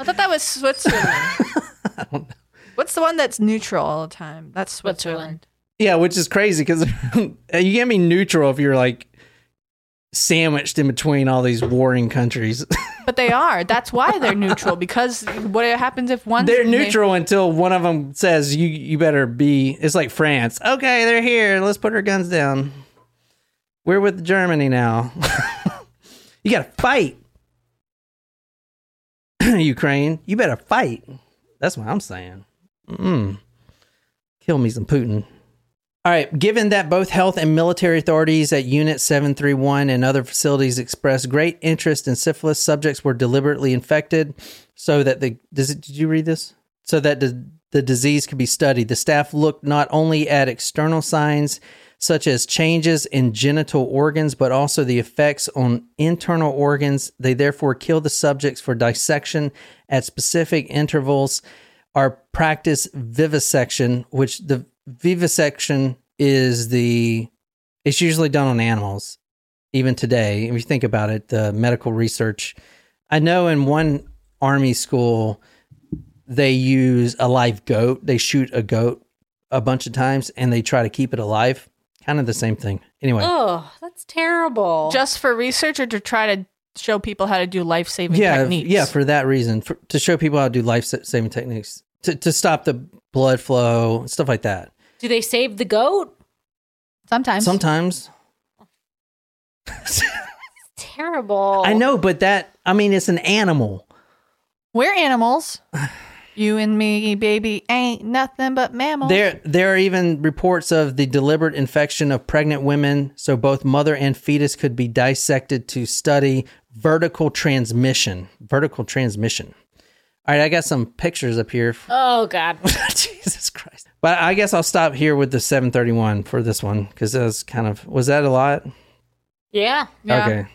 I thought that was Switzerland. What's the one that's neutral all the time? That's Switzerland. yeah, which is crazy because you can't be neutral if you're like sandwiched in between all these warring countries. But they are. That's why they're neutral. Because what happens if one? they're neutral until one of them says you you better be. It's like France. Okay, they're here. Let's put our guns down. We're with Germany now. you gotta fight, Ukraine. You better fight. That's what I'm saying. Mm. Kill me some Putin. All right. Given that both health and military authorities at Unit 731 and other facilities expressed great interest in syphilis, subjects were deliberately infected so that the. Does it, did you read this? So that the, the disease could be studied. The staff looked not only at external signs such as changes in genital organs, but also the effects on internal organs. They therefore killed the subjects for dissection at specific intervals are practice vivisection, which the vivisection is the it's usually done on animals. Even today, if you think about it, the medical research. I know in one army school they use a live goat. They shoot a goat a bunch of times and they try to keep it alive. Kind of the same thing. Anyway, Oh, that's terrible. just for research or to try to show people how to do life saving yeah, techniques. yeah, for that reason, for, to show people how to do life saving techniques, to to stop the blood flow, stuff like that. Do they save the goat? sometimes. Sometimes Terrible. I know, but that I mean, it's an animal. We're animals. You and me, baby, ain't nothing but mammals. There, there are even reports of the deliberate infection of pregnant women, so both mother and fetus could be dissected to study vertical transmission. Vertical transmission. All right, I got some pictures up here. Oh God. Jesus Christ! But I guess I'll stop here with the 731 for this one because that was kind of was that a lot? Yeah. Yeah. Okay.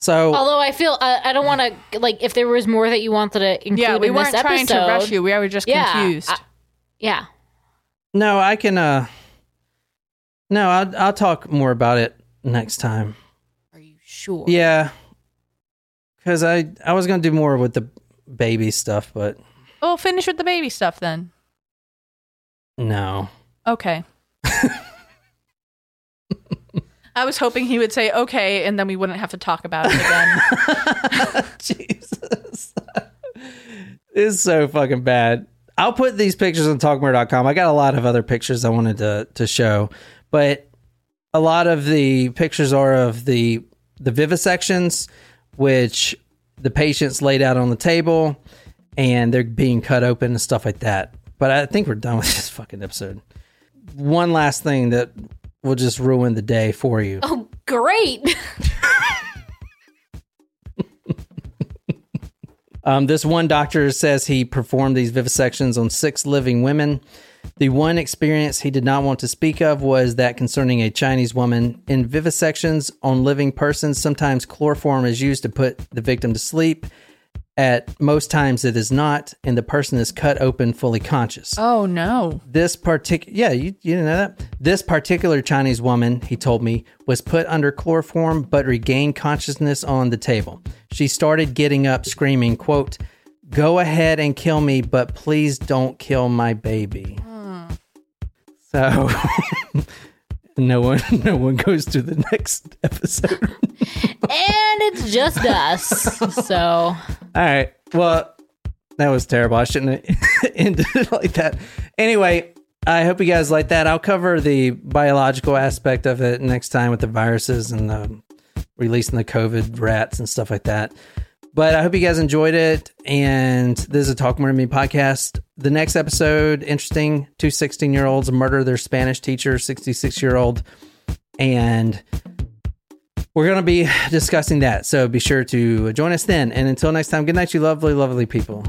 So Although I feel I, I don't want to like if there was more that you wanted to include Yeah, we in weren't this trying episode. to rush you. We were just Yeah, confused. I- Yeah. no, I can. uh No, I'll I'll talk more about it next time. Are you sure? Yeah, because I I was gonna do more with the baby stuff, but We'll finish with the baby stuff then. No. Okay. I was hoping he would say okay, and then we wouldn't have to talk about it again. Jesus, is so fucking bad. I'll put these pictures on talkmore.com. I got a lot of other pictures I wanted to to show, but a lot of the pictures are of the the vivisections, which the patients laid out on the table, and they're being cut open and stuff like that. But I think we're done with this fucking episode. One last thing that will just ruin the day for you. Oh, great. Um, this one doctor says he performed these vivisections on six living women. The one experience he did not want to speak of was that concerning a Chinese woman. In vivisections on living persons, sometimes chloroform is used to put the victim to sleep. At most times, it is not, and the person is cut open fully conscious. Oh no. This particular, yeah, you, you didn't know that? This particular Chinese woman, he told me, was put under chloroform but regained consciousness on the table. She started getting up, screaming, quote, Go ahead and kill me, but please don't kill my baby. So no one no one goes to the next episode. and it's just us. So All right. Well, that was terrible. I shouldn't have ended it like that. Anyway, I hope you guys like that. I'll cover the biological aspect of it next time with the viruses and the releasing the COVID rats and stuff like that. But I hope you guys enjoyed it. And this is a Talk More to Me podcast. The next episode, interesting. Two 16 year olds murder their Spanish teacher, 66 year old. And we're going to be discussing that. So be sure to join us then. And until next time, good night, you lovely, lovely people.